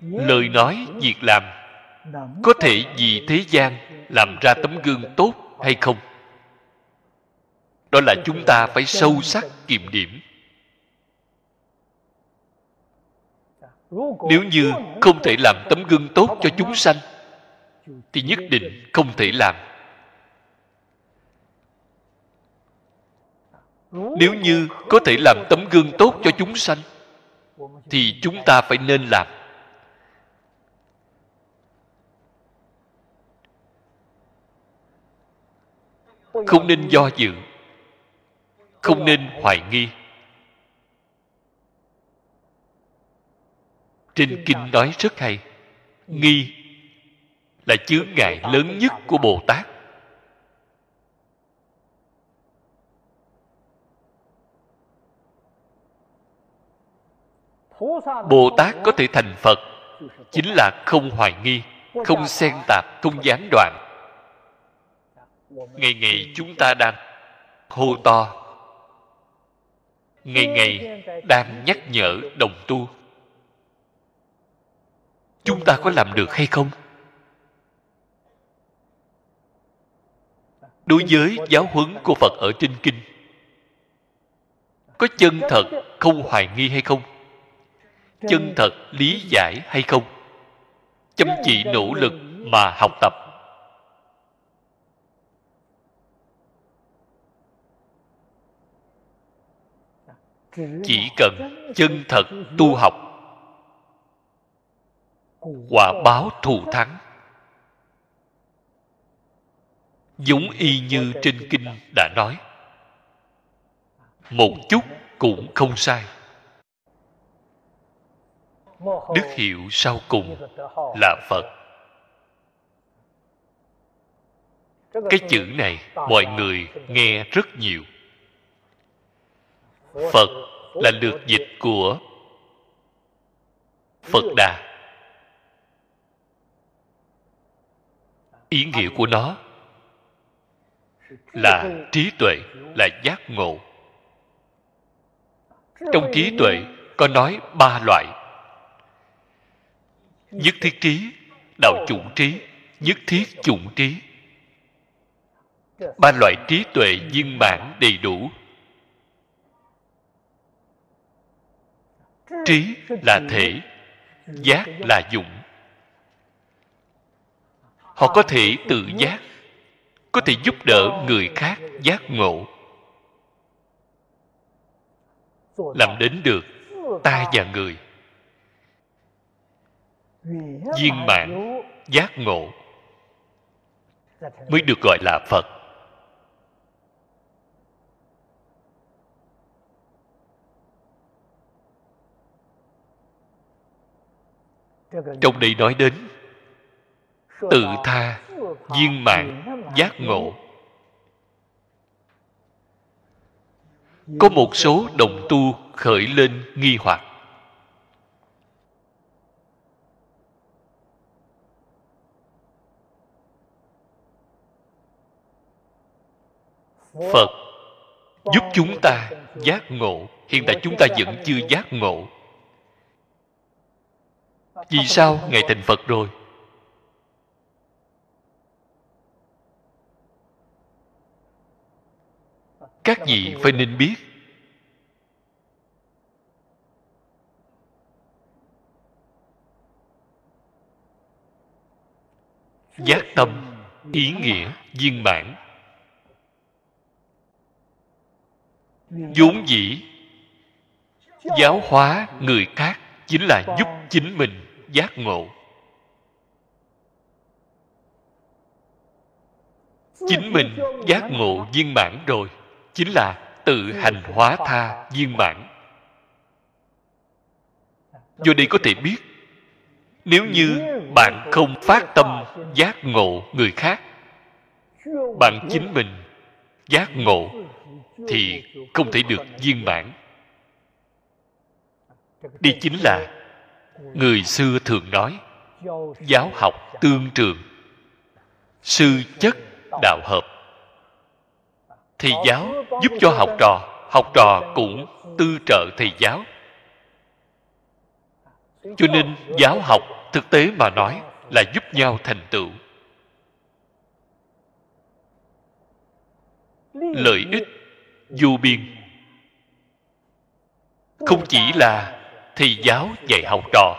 Lời nói, việc làm, có thể vì thế gian làm ra tấm gương tốt hay không? Đó là chúng ta phải sâu sắc kiểm điểm. Nếu như không thể làm tấm gương tốt cho chúng sanh, thì nhất định không thể làm. Nếu như có thể làm tấm gương tốt cho chúng sanh, thì chúng ta phải nên làm. Không nên do dự. Không nên hoài nghi. Trên kinh nói rất hay, nghi là chướng ngại lớn nhất của bồ tát. Bồ tát có thể thành phật, chính là không hoài nghi, không xen tạp, không gián đoạn ngày ngày chúng ta đang hô to. Ngày ngày đang nhắc nhở đồng tu. Chúng ta có làm được hay không? Đối với giáo huấn của phật ở trên kinh, có chân thật không hoài nghi hay không? Chân thật lý giải hay không? Chăm chỉ nỗ lực mà học tập. Chỉ cần chân thật tu học quả báo thù thắng. Giống y như trên kinh đã nói một chút cũng không sai. Đức hiệu sau cùng là phật. Cái chữ này mọi người nghe rất nhiều phật là lược dịch của phật đà. Ý nghĩa của nó là trí tuệ, là giác ngộ. Trong trí tuệ có nói ba loại. Nhất thiết trí, đạo chủng trí, nhất thiết chủng trí. Ba loại trí tuệ viên mãn đầy đủ. Trí là thể, giác là dụng. Họ có thể tự giác, có thể giúp đỡ người khác giác ngộ. Làm đến được ta và người. Viên mãn giác ngộ mới được gọi là phật. Trong đây nói đến tự tha, viên mạng giác ngộ. Có một số đồng tu khởi lên nghi hoặc. Phật, giúp chúng ta giác ngộ. Hiện tại chúng ta vẫn chưa giác ngộ vì sao ngài thành phật rồi? Các vị phải nên biết. Giác tâm, ý nghĩa, viên mãn. Vốn dĩ, giáo hóa người khác chính là giúp chính mình giác ngộ. Chính mình giác ngộ viên mãn rồi, chính là tự hành hóa tha viên mãn. Do đây có thể biết, nếu như bạn không phát tâm giác ngộ người khác, bạn chính mình giác ngộ thì không thể được viên mãn. Đây chính là người xưa thường nói, giáo học tương trường, sư chất đạo hợp. Thì giáo giúp cho học trò học trò cũng tư trợ thầy giáo. Cho nên giáo học thực tế mà nói là giúp nhau thành tựu. Lợi ích vô biên. Không chỉ là thì giáo dạy học trò.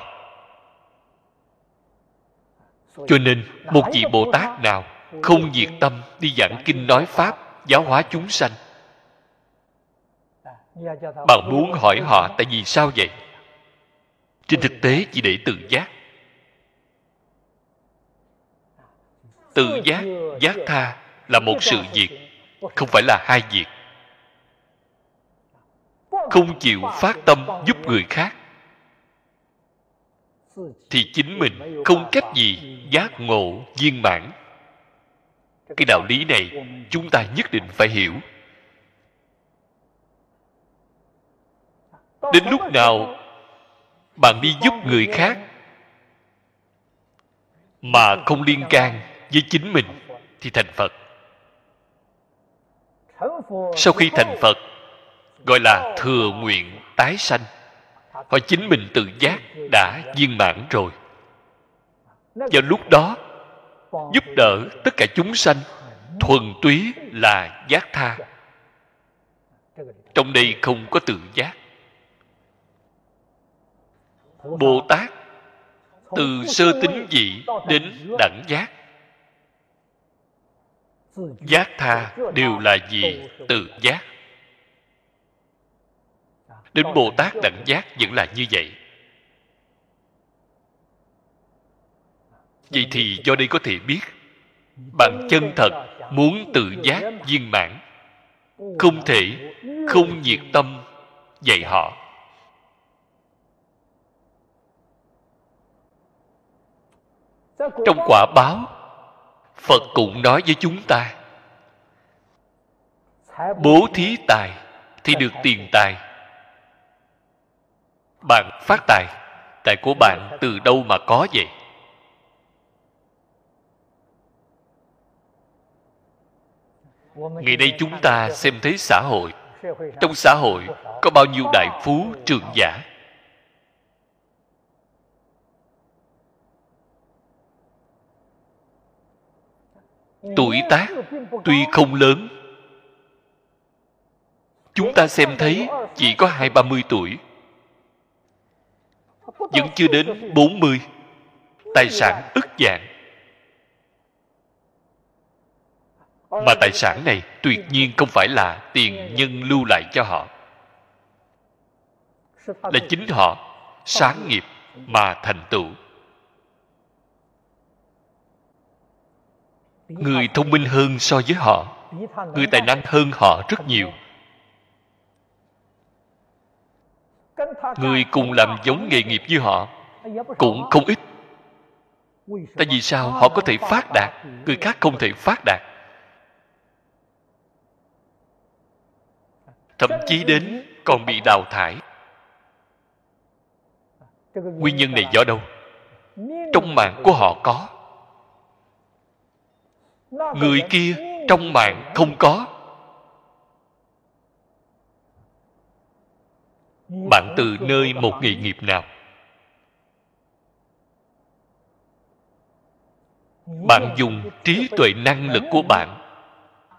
Cho nên, một vị bồ tát nào không diệt tâm đi giảng kinh nói pháp, giáo hóa chúng sanh? Bạn muốn hỏi họ tại vì sao vậy? Trên thực tế, chỉ để tự giác. Tự giác giác tha là một sự việc, không phải là hai việc. Không chịu phát tâm giúp người khác thì chính mình không cách gì giác ngộ viên mãn. Cái đạo lý này chúng ta nhất định phải hiểu. Đến lúc nào bạn đi giúp người khác mà không liên can với chính mình thì thành phật. Sau khi thành phật gọi là thừa nguyện tái sanh họ chính mình tự giác đã viên mãn rồi. Vào lúc đó, giúp đỡ tất cả chúng sanh thuần túy là giác tha. Trong đây không có tự giác. Bồ tát từ sơ tính dị đến đẳng giác. Giác tha đều là gì tự giác đến bồ tát đẳng giác vẫn là như vậy. Vậy thì do đây có thể biết, bằng chân thật muốn tự giác viên mãn, không thể không nhiệt tâm dạy họ. Trong quả báo, phật cũng nói với chúng ta, bố thí tài thì được tiền tài bạn phát tài. Tài của bạn từ đâu mà có vậy? Ngày nay chúng ta xem thấy xã hội. Trong xã hội có bao nhiêu đại phú, trường giả? Tuổi tác tuy không lớn. Chúng ta xem thấy chỉ có hai ba mươi tuổi vẫn chưa đến bốn mươi. Tài sản ức dạng mà tài sản này tuyệt nhiên không phải là tiền nhân lưu lại cho họ. Là chính họ, sáng nghiệp mà thành tựu. Người thông minh hơn so với họ. Người tài năng hơn họ rất nhiều. Người cùng làm giống nghề nghiệp như họ cũng không ít. Tại vì sao? Họ có thể phát đạt, người khác không thể phát đạt. Thậm chí đến còn bị đào thải. Nguyên nhân này do đâu? Trong mạng của họ có. Người kia trong mạng không có. Bạn từ nơi một nghề nghiệp nào? Bạn dùng trí tuệ năng lực của bạn.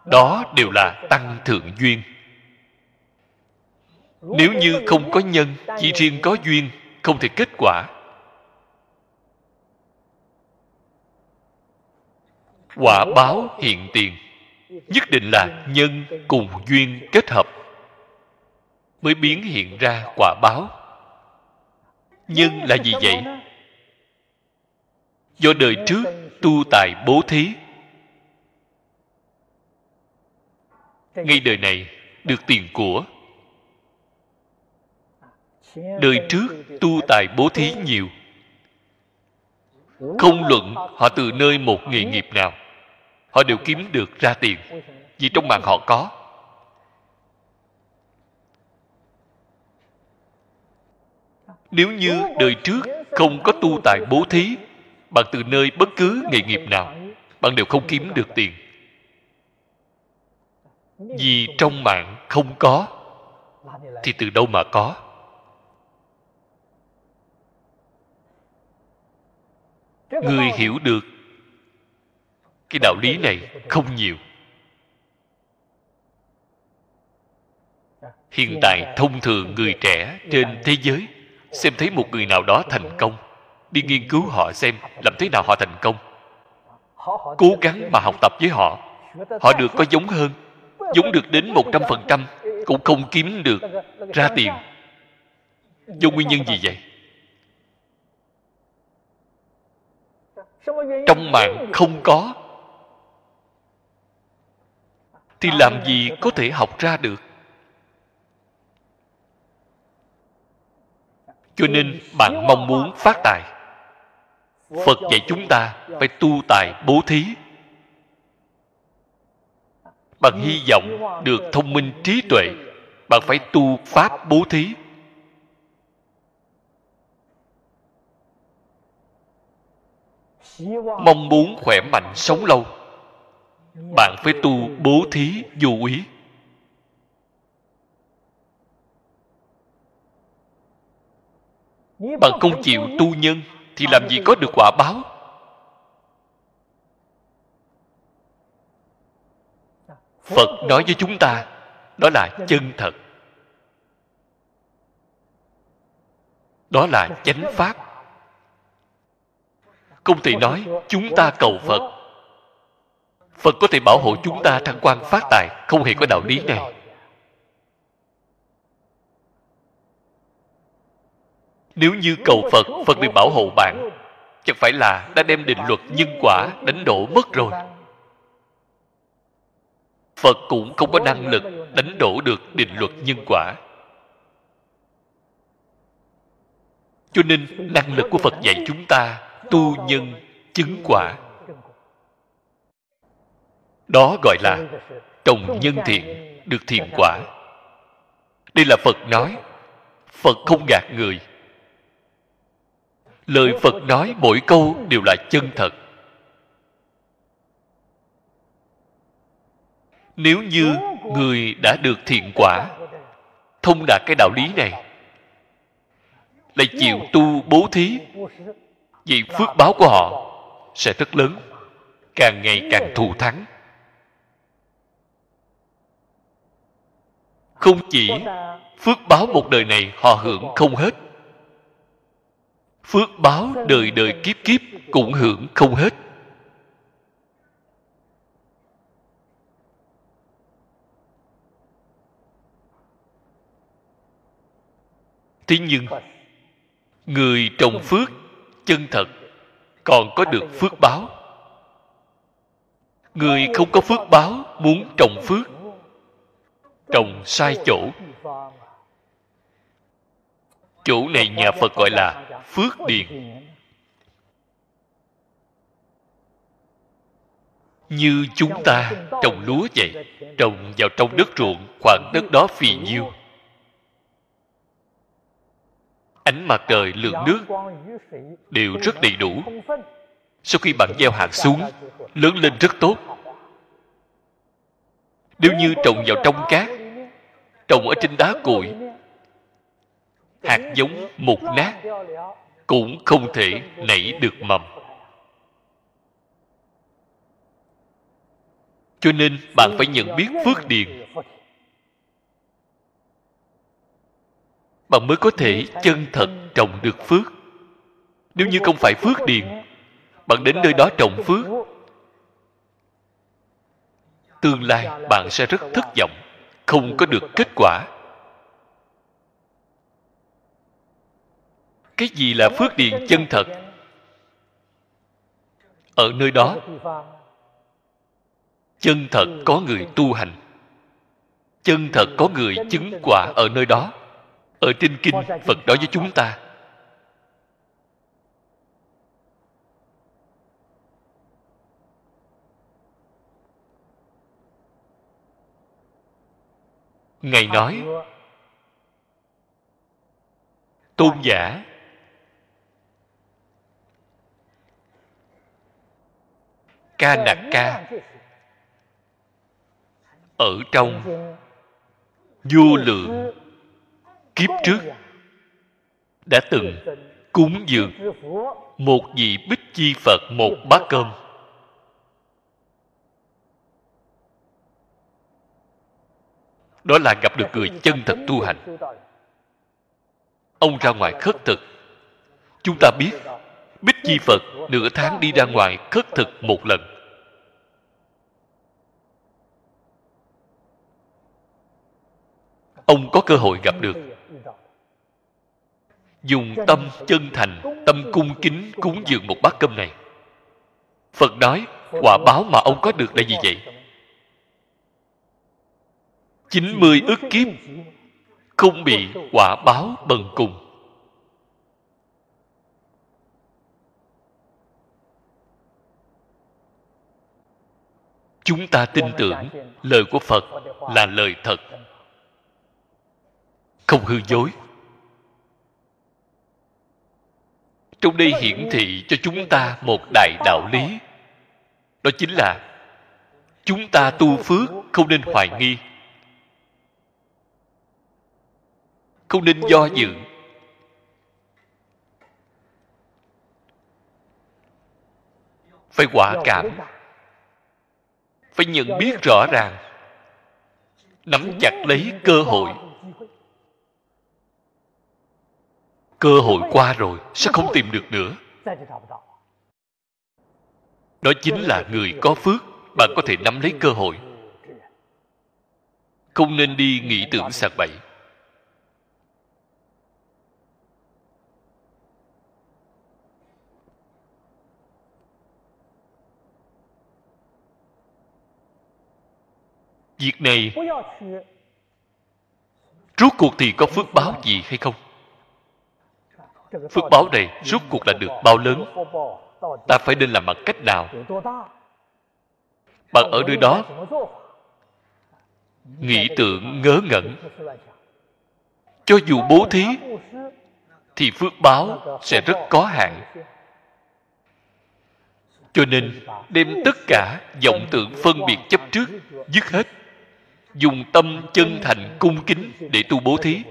Đó đều là tăng thượng duyên. Nếu như không có nhân, chỉ riêng có duyên, không thể kết quả. Quả báo hiện tiền. Nhất định là nhân cùng duyên kết hợp mới biến hiện ra quả báo. Nhưng là gì vậy? Do đời trước tu tài bố thí. Ngay đời này được tiền của. Đời trước tu tài bố thí nhiều. Không luận họ từ nơi một nghề nghiệp nào, họ đều kiếm được ra tiền, vì trong mạng họ có. Nếu như đời trước không có tu tài bố thí, bạn từ nơi bất cứ nghề nghiệp nào, bạn đều không kiếm được tiền. Vì trong mạng không có, thì từ đâu mà có? Người hiểu được cái đạo lý này không nhiều. Hiện tại thông thường người trẻ trên thế giới xem thấy một người nào đó thành công. Đi nghiên cứu họ xem làm thế nào họ thành công. Cố gắng mà học tập với họ. Họ được có giống hơn. Giống được đến một trăm phần trăm cũng không kiếm được ra tiền. Do nguyên nhân gì vậy? Trong mạng không có. Thì làm gì có thể học ra được? Cho nên bạn mong muốn phát tài. Phật dạy chúng ta phải tu tài bố thí. Bạn hy vọng được thông minh trí tuệ bạn phải tu pháp bố thí. Mong muốn khỏe mạnh sống lâu bạn phải tu bố thí vô úy bạn không chịu tu nhân thì làm gì có được quả báo? Phật nói với chúng ta đó là chân thật. Đó là chánh pháp. không thể nói chúng ta cầu phật. Phật có thể bảo hộ chúng ta thăng quan phát tài không hề có đạo lý này nếu như cầu phật phật liền bảo hộ bạn, chẳng phải là đã đem định luật nhân quả đánh đổ mất rồi. Phật cũng không có năng lực đánh đổ được định luật nhân quả. Cho nên năng lực của phật dạy chúng ta tu nhân chứng quả. Đó gọi là trồng nhân thiện được thiện quả. Đây là phật nói, phật không gạt người lời phật nói mỗi câu đều là chân thật. Nếu như người đã được thiện quả, thông đạt cái đạo lý này, lại chịu tu bố thí vì phước báo của họ sẽ rất lớn, càng ngày càng thù thắng. Không chỉ phước báo một đời này họ hưởng không hết phước báo đời đời kiếp kiếp cũng hưởng không hết. Thế nhưng, người trồng phước chân thật còn có được phước báo. Người không có phước báo muốn trồng phước, trồng sai chỗ. Chỗ này nhà phật gọi là phước điền. Như chúng ta trồng lúa vậy, trồng vào trong đất ruộng, khoảng đất đó phì nhiêu. Ánh mặt trời lượng nước đều rất đầy đủ. Sau khi bạn gieo hạt xuống, lớn lên rất tốt. Nếu như trồng vào trong cát, trồng ở trên đá cuội hạt giống mục nát cũng không thể nảy được mầm. Cho nên bạn phải nhận biết phước điền. Bạn mới có thể chân thật trồng được phước. Nếu như không phải phước điền, bạn đến nơi đó trồng phước, tương lai bạn sẽ rất thất vọng, không có được kết quả. Cái gì là phước điền chân thật? Ở nơi đó, chân thật có người tu hành. Chân thật có người chứng quả ở nơi đó. Ở trên kinh phật nói với chúng ta. Ngài nói, tôn giả ca nặc ca. Ở trong vô lượng kiếp trước, đã từng cúng dường một vị bích chi phật một bát cơm. Đó là gặp được người chân thật tu hành. Ông ra ngoài khất thực. Chúng ta biết bích chi phật nửa tháng đi ra ngoài khất thực một lần. Ông có cơ hội gặp được. Dùng tâm chân thành tâm cung kính cúng dường một bát cơm này. Phật nói quả báo mà ông có được là gì vậy? 90 ức kiếp không bị quả báo bần cùng. Chúng ta tin tưởng lời của phật là lời thật không hư dối. Trong đây hiển thị cho chúng ta một đại đạo lý. Đó chính là chúng ta tu phước không nên hoài nghi. Không nên do dự. Phải quả cảm. Phải nhận biết rõ ràng. Nắm chặt lấy cơ hội. Cơ hội qua rồi, sẽ không tìm được nữa. Đó chính là người có phước, bạn có thể nắm lấy cơ hội. Không nên đi nghĩ tưởng sạc bậy việc này, rốt cuộc thì có phước báo gì hay không? Phước báo này rốt cuộc là được bao lớn? Ta phải nên làm bằng cách nào? Bạn ở nơi đó. Nghĩ tưởng ngớ ngẩn. Cho dù bố thí, thì phước báo sẽ rất có hạn. Cho nên, đem tất cả vọng tưởng phân biệt chấp trước, dứt hết. Dùng tâm chân thành cung kính để tu bố thí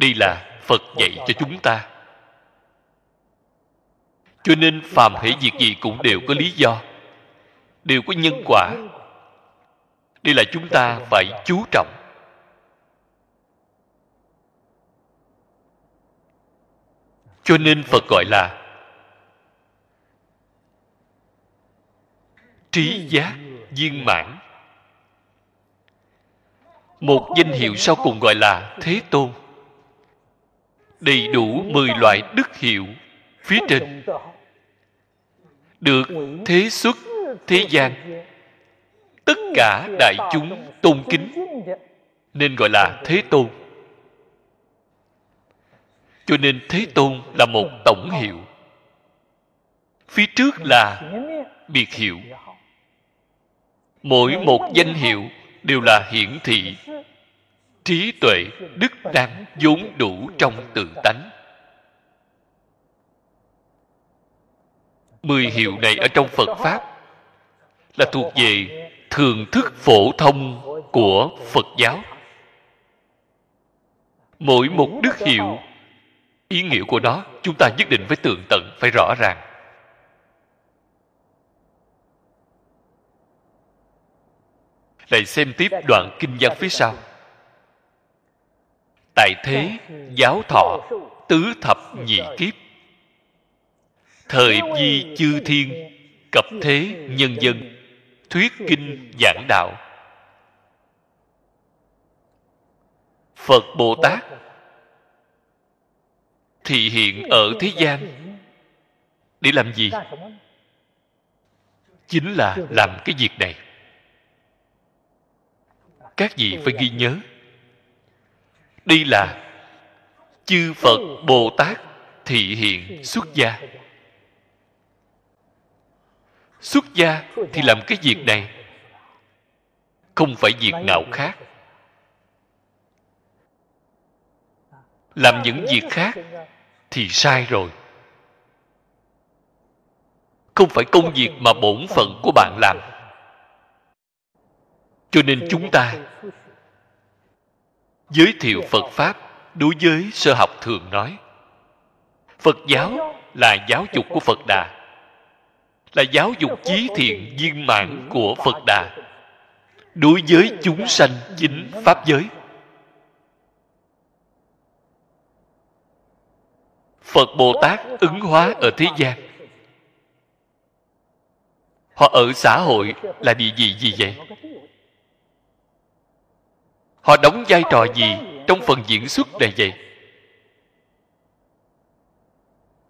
đây là phật dạy cho chúng ta. Cho nên phàm hỷ việc gì cũng đều có lý do, đều có nhân quả. Đây là chúng ta phải chú trọng. Cho nên phật gọi là trí giác viên mãn. Một danh hiệu sau cùng gọi là thế tôn đầy đủ mười loại đức hiệu phía trên. Được thế xuất, thế gian, tất cả đại chúng tôn kính, nên gọi là thế tôn. Cho nên thế tôn là một tổng hiệu. Phía trước là biệt hiệu. Mỗi một danh hiệu đều là hiển thị trí tuệ, đức năng vốn đủ trong tự tánh. Mười hiệu này ở trong phật pháp là thuộc về thường thức phổ thông của phật giáo. Mỗi một đức hiệu, ý nghĩa của nó chúng ta nhất định phải tường tận, phải rõ ràng. Lại xem tiếp đoạn kinh văn phía sau tại thế, giáo thọ, tứ thập nhị kiếp. Thời di chư thiên, cập thế nhân dân, thuyết kinh giảng đạo. Phật bồ tát, thị hiện ở thế gian. Để làm gì? Chính là làm cái việc này. Các vị phải ghi nhớ đây là chư phật bồ tát thị hiện xuất gia. Xuất gia thì làm cái việc này, không phải việc nào khác. Làm những việc khác thì sai rồi. Không phải công việc mà bổn phận của bạn làm. Cho nên chúng ta giới thiệu phật pháp đối với sơ học thường nói. Phật giáo là giáo dục của phật đà. Là giáo dục chí thiện viên mãn của phật đà. Đối với chúng sanh chính pháp giới. Phật bồ tát ứng hóa ở thế gian. Họ ở xã hội là địa vị gì vậy? Họ đóng vai trò gì trong phần diễn xuất này vậy?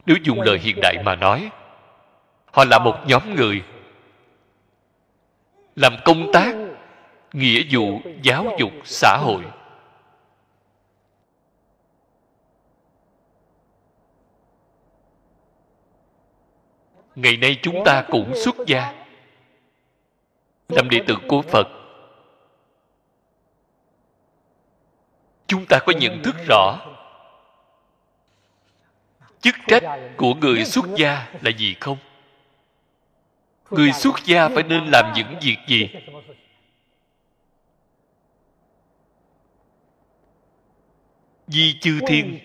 Nếu dùng lời hiện đại mà nói, họ là một nhóm người làm công tác nghĩa vụ, giáo dục xã hội. Ngày nay chúng ta cũng xuất gia. Làm đệ tử của phật chúng ta có nhận thức rõ. Chức trách của người xuất gia là gì không? Người xuất gia phải nên làm những việc gì? Di chư thiên,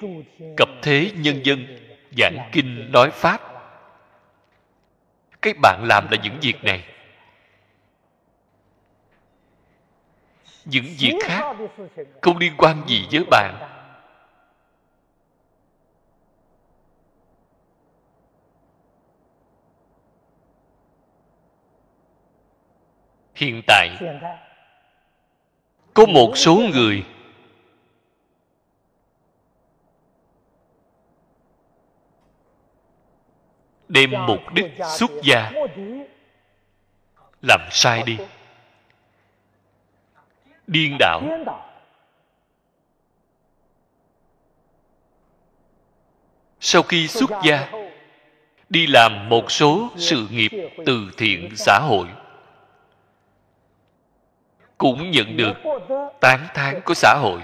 cập thế nhân dân, giảng kinh nói pháp. Các bạn làm là những việc này. Những việc khác không liên quan gì với bạn. hiện tại có một số người đem mục đích xuất gia làm sai đi điên đảo. Sau khi xuất gia, đi làm một số sự nghiệp từ thiện xã hội. Cũng nhận được tán thán của xã hội,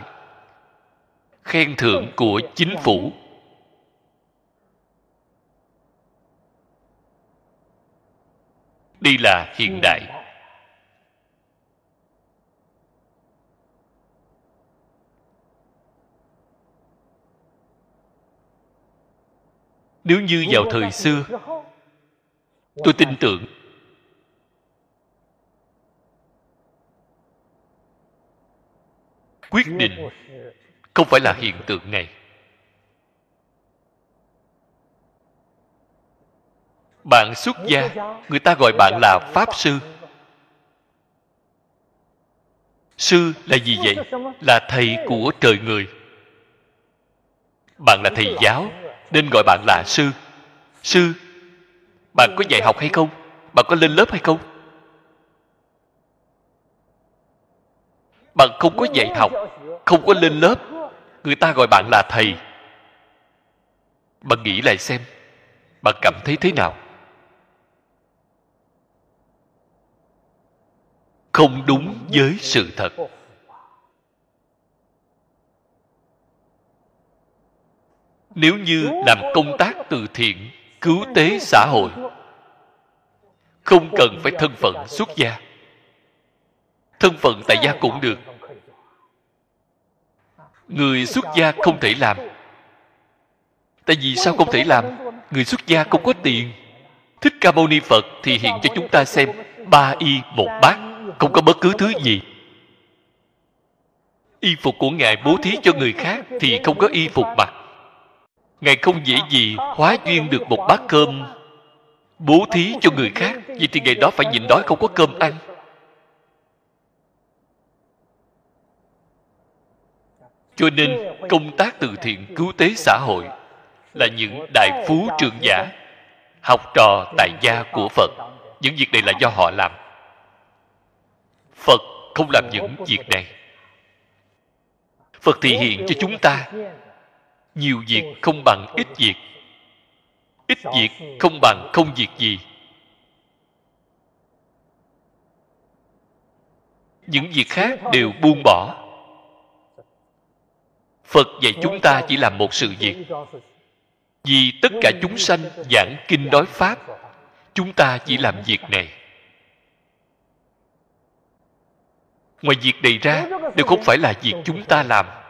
khen thưởng của chính phủ. Đây là hiện đại. Nếu như vào thời xưa tôi tin tưởng quyết định không phải là hiện tượng này. Bạn xuất gia người ta gọi bạn là pháp sư. sư là gì vậy? là thầy của trời người. Bạn là thầy giáo nên gọi bạn là sư. Sư, bạn có dạy học hay không? Bạn có lên lớp hay không? Bạn không có dạy học, không có lên lớp, người ta gọi bạn là thầy. Bạn nghĩ lại xem, bạn cảm thấy thế nào? Không đúng với sự thật. Nếu như làm công tác từ thiện, cứu tế xã hội, không cần phải thân phận xuất gia. Thân phận tại gia cũng được. Người xuất gia không thể làm. Tại vì sao không thể làm? Người xuất gia không có tiền. Thích ca mâu ni phật thì hiện cho chúng ta xem ba y một bát, không có bất cứ thứ gì. Y phục của ngài bố thí cho người khác thì không có y phục mặc ngài không dễ gì hóa duyên được một bát cơm. Bố thí cho người khác vì thì ngày đó phải nhịn đói không có cơm ăn. Cho nên, công tác từ thiện cứu tế xã hội là những đại phú trường giả, học trò tại gia của phật. Những việc này là do họ làm. Phật không làm những việc này. Phật thị hiện cho chúng ta nhiều việc không bằng ít việc. Ít việc không bằng không việc gì. Những việc khác đều buông bỏ. Phật dạy chúng ta chỉ làm một sự việc. Vì tất cả chúng sanh giảng kinh nói pháp, chúng ta chỉ làm việc này. Ngoài việc này ra đều không phải là việc chúng ta làm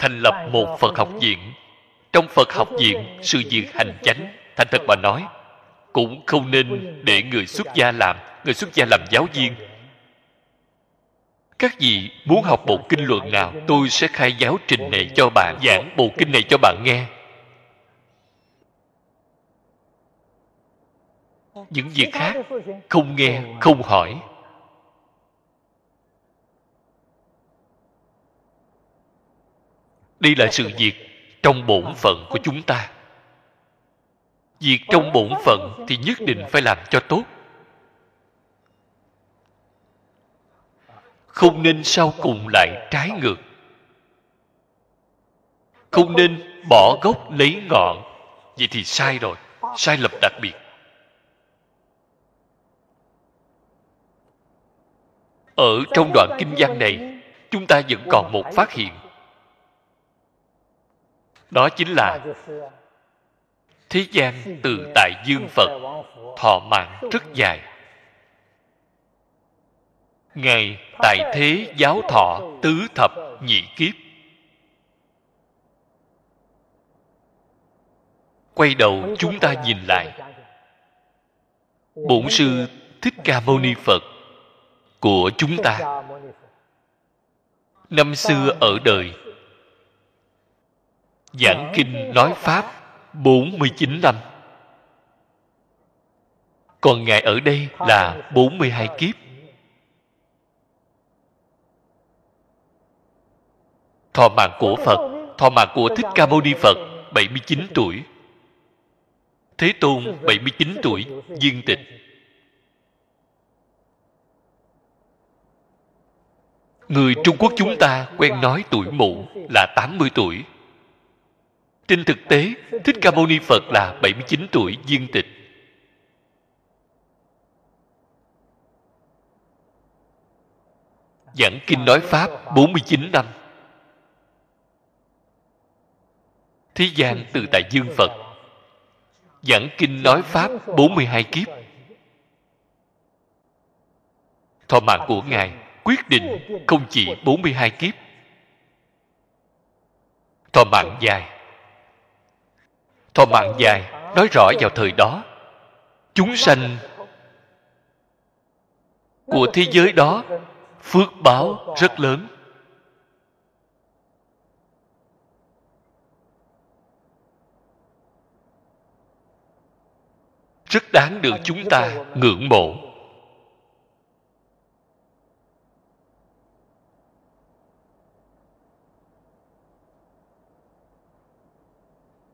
thành lập một phật học viện. Trong phật học viện sự việc hành chánh, thành thật mà nói, cũng không nên để người xuất gia làm, người xuất gia làm giáo viên. Các vị muốn học bộ kinh luận nào, tôi sẽ khai giáo trình này cho bạn, giảng bộ kinh này cho bạn nghe. Những việc khác không nghe, không hỏi. Đây là sự việc trong bổn phận của chúng ta. Việc trong bổn phận thì nhất định phải làm cho tốt. Không nên sau cùng lại trái ngược. Không nên bỏ gốc lấy ngọn. Vậy thì sai rồi, sai lầm đặc biệt. Ở trong đoạn kinh văn này, chúng ta vẫn còn một phát hiện đó chính là thế gian từ tại dương phật, thọ mạng rất dài. Ngày tại thế giáo thọ tứ thập nhị kiếp. Quay đầu chúng ta nhìn lại. Bổn sư thích ca mâu ni phật của chúng ta. Năm xưa ở đời giảng kinh nói pháp 49 năm. Còn Ngài ở đây là 42 kiếp. Thọ mạng của Phật Thọ mạng của Thích Ca Mâu Ni Phật 79 tuổi. Thế Tôn 79 tuổi Dương tịch. Người Trung Quốc chúng ta quen nói tuổi mụ là 80 tuổi trên thực tế, Thích Ca Mâu Ni Phật là 79 tuổi viên tịch. Giảng Kinh nói Pháp 49 năm. Thế gian từ tại Dương Phật Giảng Kinh nói Pháp 42 kiếp thọ mạng của ngài quyết định không chỉ 42 kiếp thọ mạng dài thọ mạng dài nói rõ vào thời đó, chúng sanh của thế giới đó phước báo rất lớn. Rất đáng được chúng ta ngưỡng mộ.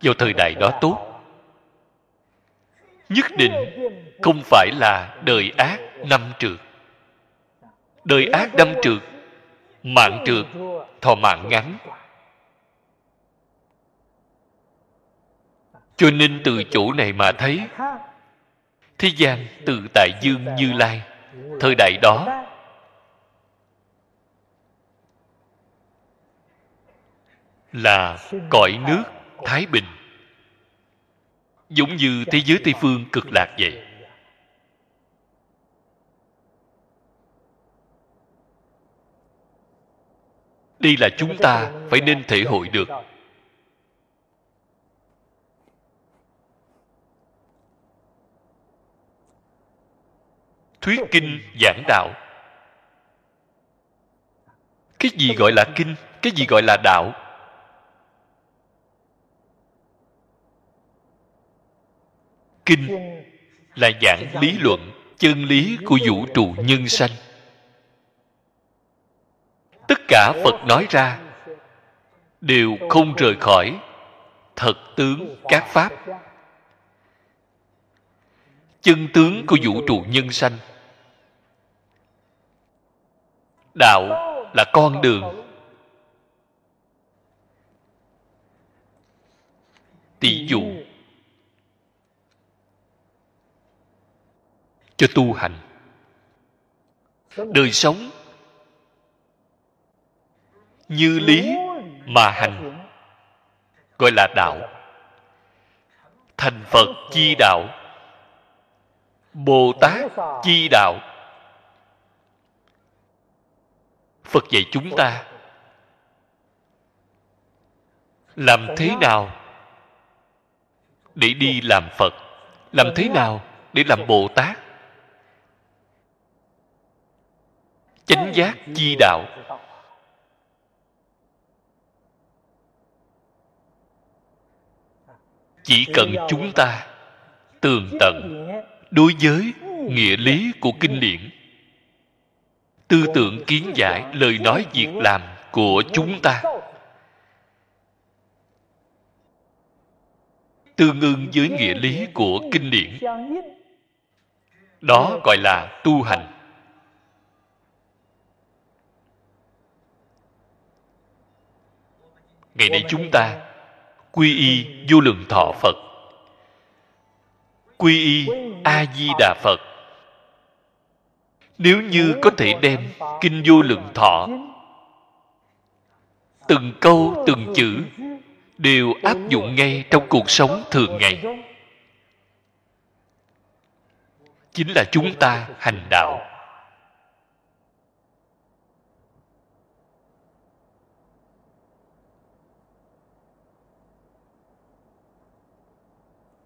Vào thời đại đó tốt. Nhất định không phải là đời ác năm trượt đời ác năm trượt mạng trượt thọ mạng ngắn. Cho nên từ chỗ này mà thấy, thế gian từ tại dương như lai, thời đại đó. Là cõi nước thái bình. Giống như thế giới tây phương cực lạc vậy. Đây là chúng ta phải nên thể hội được. Thuyết kinh giảng đạo. Cái gì gọi là kinh, cái gì gọi là đạo? Kinh là giảng lý luận chân lý của vũ trụ nhân sanh. Tất cả phật nói ra đều không rời khỏi thật tướng các pháp. Chân tướng của vũ trụ nhân sanh. Đạo là con đường. Tỷ dụ cho tu hành. Đời sống như lý mà hành, gọi là đạo. Thành phật chi đạo, bồ tát chi đạo. Phật dạy chúng ta làm thế nào để đi làm phật, làm thế nào để làm bồ tát. Chánh giác chi đạo. Chỉ cần chúng ta tường tận đối với nghĩa lý của kinh điển, tư tưởng kiến giải, lời nói việc làm của chúng ta, tương ưng với nghĩa lý của kinh điển, đó gọi là tu hành. Ngày nay chúng ta quy y vô lượng thọ phật. Quy y a di đà phật. Nếu như có thể đem kinh vô lượng thọ, từng câu, từng chữ đều áp dụng ngay trong cuộc sống thường ngày, chính là chúng ta hành đạo.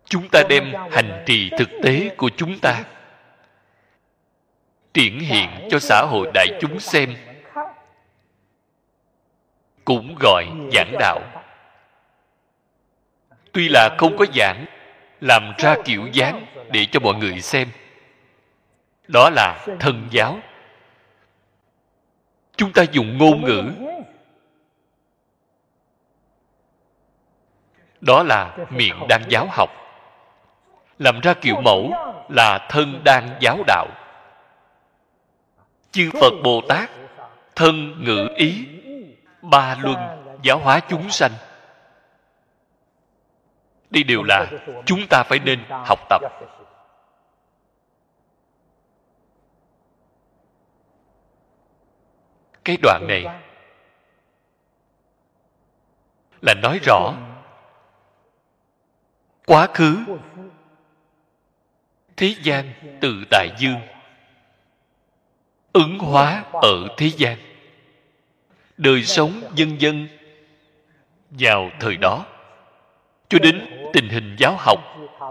Chúng ta đem hành trì thực tế của chúng ta triển hiện cho xã hội đại chúng xem. Cũng gọi giảng đạo. Tuy là không có giảng, làm ra kiểu dáng để cho mọi người xem. Đó là thân giáo. Chúng ta dùng ngôn ngữ. Đó là miệng đang giáo học làm ra kiểu mẫu là thân đang giáo đạo. Chư phật bồ tát, thân ngữ ý, ba luân giáo hóa chúng sanh. Đây đều là chúng ta phải nên học tập. Cái đoạn này là nói rõ quá khứ thế gian từ đại dương, ứng hóa ở thế gian. Đời sống dân dân vào thời đó, cho đến tình hình giáo học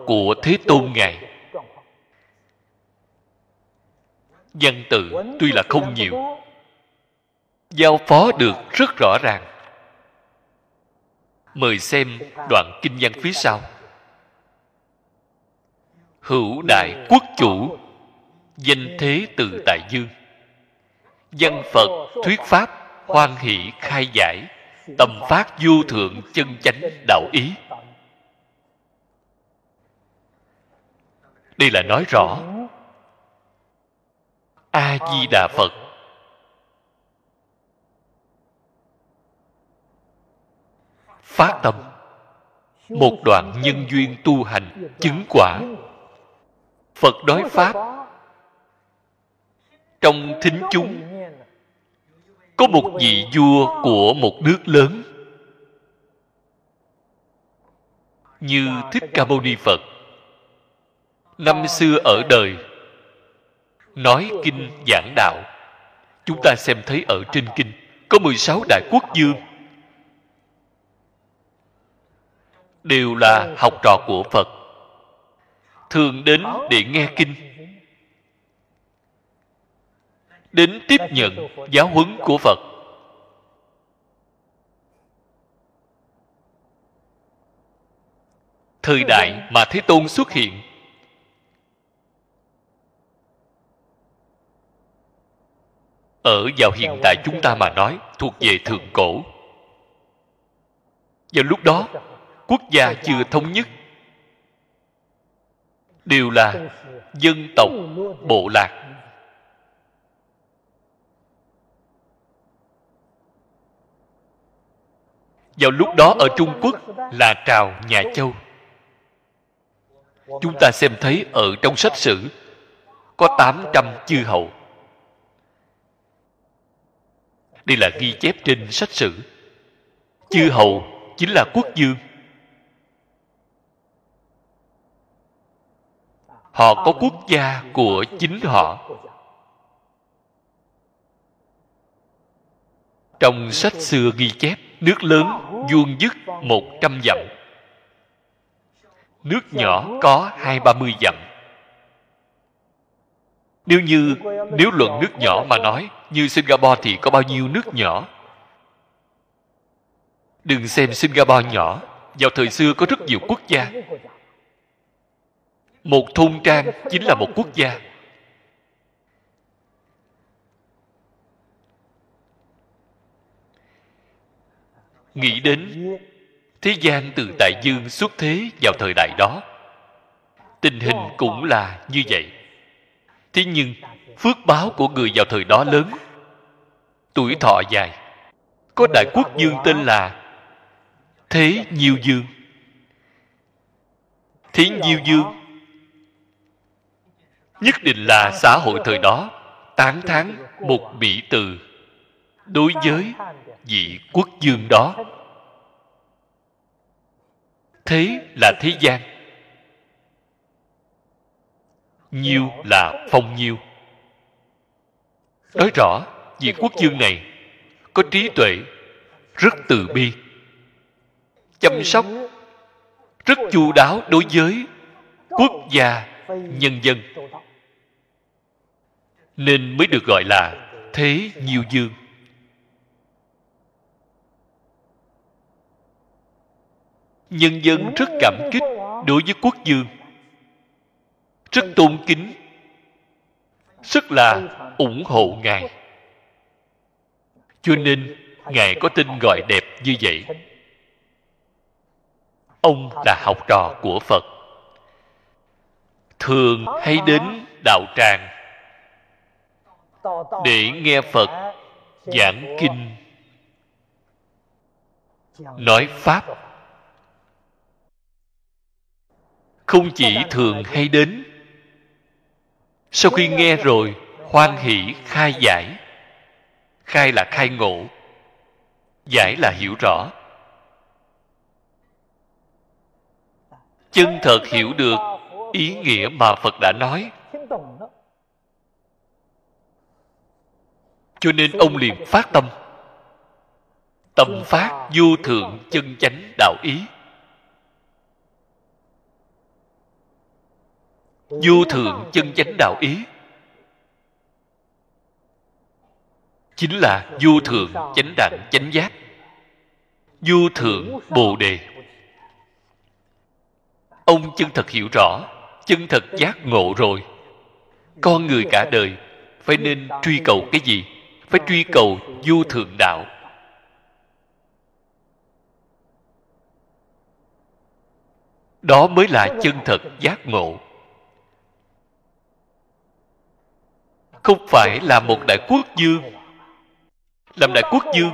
của thế tôn ngài. Văn tự tuy là không nhiều, giao phó được rất rõ ràng. Mời xem đoạn kinh văn phía sau hữu đại quốc chủ, danh thế từ tại dương. Văn phật thuyết pháp hoan hỷ khai giải tâm phát vô thượng chân chánh đạo ý. Đây là nói rõ a di đà phật. Phát tâm, một đoạn nhân duyên tu hành chứng quả phật nói pháp. trong thính chúng có một vị vua của một nước lớn. Như thích ca mâu ni phật. Năm xưa ở đời nói kinh giảng đạo. Chúng ta xem thấy ở trên kinh có 16 đại quốc dương đều là học trò của phật thường đến để nghe kinh. Đến tiếp nhận giáo huấn của phật. Thời đại mà thế tôn xuất hiện. Ở vào hiện tại chúng ta mà nói, thuộc về thượng cổ. Vào lúc đó, quốc gia chưa thống nhất đều là dân tộc bộ lạc. Vào lúc đó ở trung quốc là trào nhà châu. Chúng ta xem thấy ở trong sách sử có 800 chư hầu. Đây là ghi chép trên sách sử. Chư hầu chính là quốc dương họ có quốc gia của chính họ. trong sách xưa ghi chép nước lớn vuông dứt một trăm dặm. Nước nhỏ có hai ba mươi dặm. Nếu như nếu luận nước nhỏ mà nói như singapore thì có bao nhiêu nước nhỏ? Đừng xem singapore nhỏ. Vào thời xưa có rất nhiều quốc gia một thôn trang chính là một quốc gia. Nghĩ đến thế gian từ đại dương xuất thế vào thời đại đó, tình hình cũng là như vậy. Thế nhưng, phước báo của người vào thời đó lớn, tuổi thọ dài. Có đại quốc dương tên là thế nhiêu dương. Thế nhiêu dương nhất định là xã hội thời đó, tán thán một mỹ từ. Đối với vị quốc dương đó, thế là thế gian. Nhiêu là phong nhiêu. Nói rõ, vị quốc dương này có trí tuệ rất từ bi, chăm sóc rất chu đáo đối với quốc gia nhân dân. Nên mới được gọi là thế nhiêu dương. Nhân dân rất cảm kích đối với quốc dương. Rất tôn kính. Rất là ủng hộ ngài. Cho nên ngài có tên gọi đẹp như vậy. Ông là học trò của phật thường hay đến đạo tràng để nghe phật giảng kinh. Nói pháp, không chỉ thường hay đến, sau khi nghe rồi hoan hỷ khai giải. Khai là khai ngộ, giải là hiểu rõ. Chân thật hiểu được ý nghĩa mà phật đã nói. Cho nên ông liền phát tâm. Tâm phát vô thượng chân chánh đạo ý. Vô thượng chân chánh đạo ý. Chính là vô thượng chánh đẳng chánh giác. Vô thượng bồ đề. Ông chân thật hiểu rõ chân thật giác ngộ rồi. Con người cả đời phải nên truy cầu cái gì? Phải truy cầu vô thượng đạo. Đó mới là chân thật giác ngộ. Không phải là một đại quốc dương làm đại quốc dương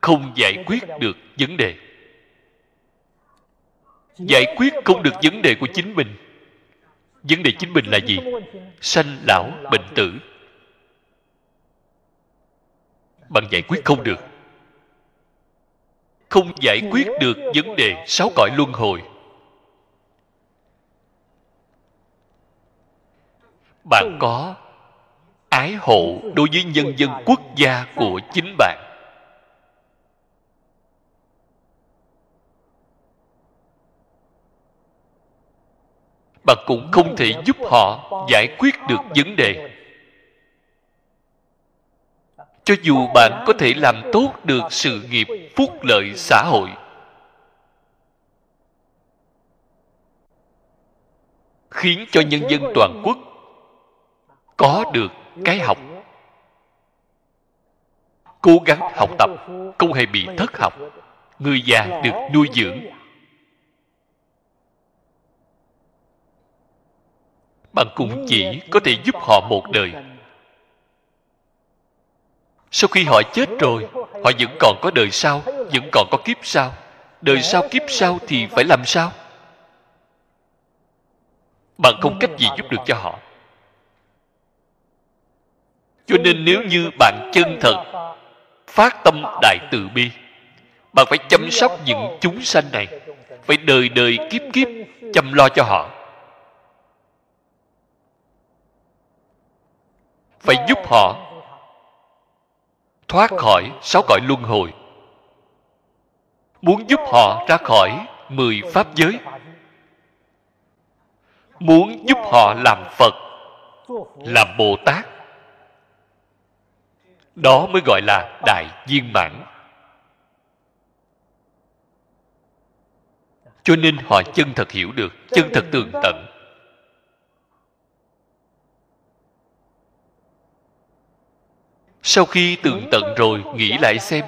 không giải quyết được vấn đề giải quyết không được vấn đề của chính mình. Vấn đề chính mình là gì? Sanh lão, bệnh tử. Bạn giải quyết không được. Không giải quyết được vấn đề sáu cõi luân hồi. Bạn có ái hộ đối với nhân dân quốc gia của chính bạn. Và cũng không thể giúp họ giải quyết được vấn đề. Cho dù bạn có thể làm tốt được sự nghiệp phúc lợi xã hội, khiến cho nhân dân toàn quốc có được cái học. Cố gắng học tập, không hề bị thất học. Người già được nuôi dưỡng. Bạn cũng chỉ có thể giúp họ một đời. Sau khi họ chết rồi, họ vẫn còn có đời sau, vẫn còn có kiếp sau. Đời sau kiếp sau thì phải làm sao? Bạn không cách gì giúp được cho họ. Cho nên nếu như bạn chân thật phát tâm đại từ bi, bạn phải chăm sóc những chúng sanh này, phải đời đời kiếp kiếp chăm lo cho họ. Phải giúp họ. Thoát khỏi sáu cõi luân hồi. Muốn giúp họ ra khỏi mười pháp giới. Muốn giúp họ làm phật, làm bồ tát. Đó mới gọi là đại viên mãn. Cho nên họ chân thật hiểu được, chân thật tường tận. Sau khi tường tận rồi, nghĩ lại xem,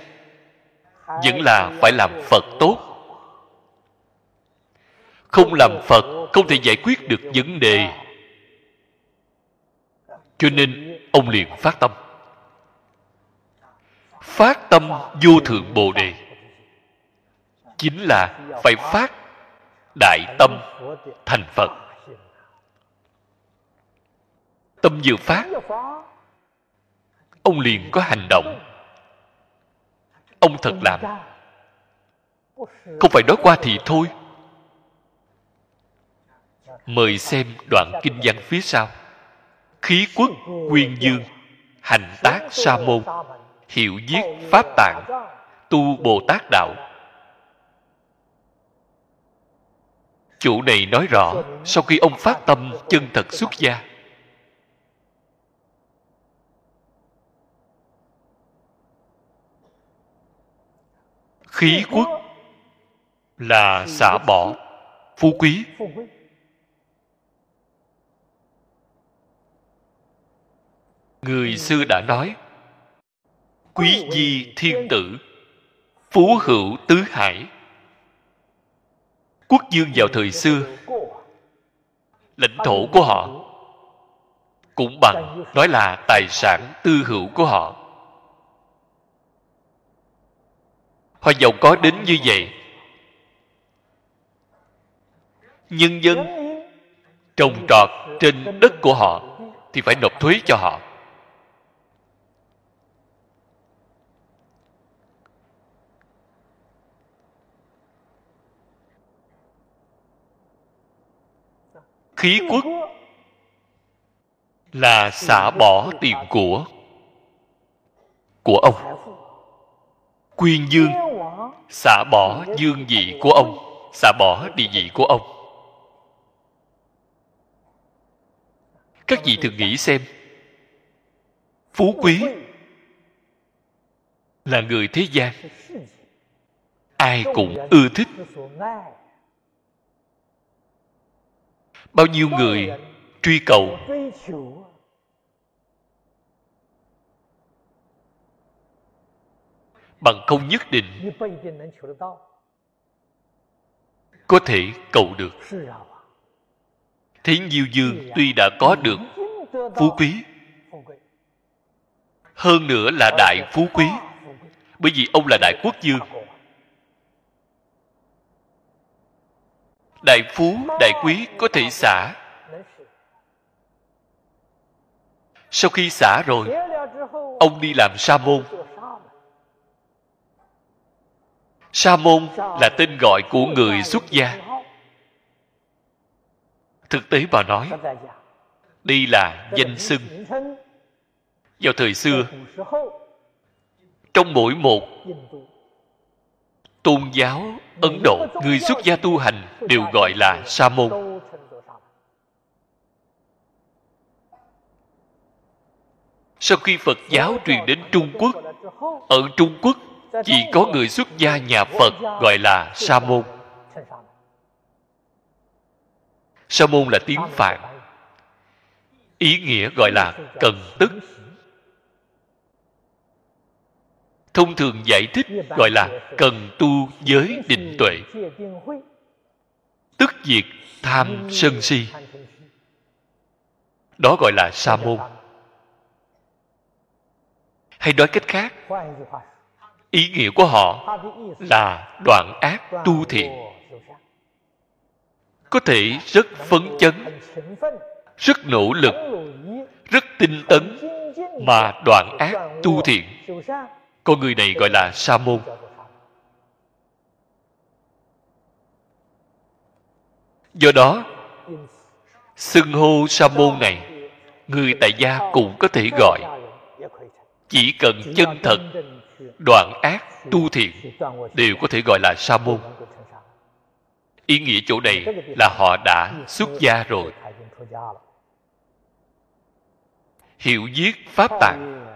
vẫn là phải làm phật tốt. Không làm phật, không thể giải quyết được vấn đề. Cho nên, ông liền phát tâm. Phát tâm vô thượng bồ đề. Chính là phải phát đại tâm thành phật. Tâm vừa phát ông liền có hành động. Ông thật làm. Không phải nói qua thì thôi. Mời xem đoạn kinh văn phía sau. Khí quốc quyên dương, hành tác sa môn hiệu viết pháp tạng, tu bồ tát đạo. Chủ này nói rõ, sau khi ông phát tâm, chân thật xuất gia khí quốc là xả bỏ, phú quý. Người xưa đã nói, quý di thiên tử, phú hữu tứ hải. Quốc dương vào thời xưa, lãnh thổ của họ cũng bằng, nói là tài sản tư hữu của họ. Họ giàu có đến như vậy. Nhân dân trồng trọt trên đất của họ thì phải nộp thuế cho họ. Khí quốc là xả bỏ tiền của của ông quyên dương. Xả bỏ dương vị của ông. Xả bỏ địa vị của ông. Các vị thử nghĩ xem. Phú quý là người thế gian. Ai cũng ưa thích. Bao nhiêu người truy cầu bằng không nhất định. Có thể cầu được. Thế nhiêu dương tuy đã có được phú quý. Hơn nữa là đại phú quý. Bởi vì ông là đại quốc dương đại phú đại quý có thể xả. Sau khi xả rồi ông đi làm sa môn sa môn là tên gọi của người xuất gia. Thực tế mà nói đây là danh xưng. Vào thời xưa, trong mỗi một tôn giáo, ấn độ, người xuất gia tu hành đều gọi là sa môn sau khi phật giáo truyền đến trung quốc, ở trung quốc chỉ có người xuất gia nhà phật gọi là sa môn sa môn là tiếng phạn. Ý nghĩa gọi là cần tức. Thông thường giải thích gọi là cần tu giới định tuệ. Tức diệt tham sân si. Đó gọi là sa môn hay nói cách khác ý nghĩa của họ là đoạn ác tu thiện. Có thể rất phấn chấn, rất nỗ lực, rất tinh tấn mà đoạn ác tu thiện. Con người này gọi là sa môn. Do đó, xưng hô sa môn này, người tại gia cũng có thể gọi. Chỉ cần chân thật đoạn ác, tu thiện đều có thể gọi là sa môn ý nghĩa chỗ này là họ đã xuất gia rồi. Hiểu viết pháp tạng.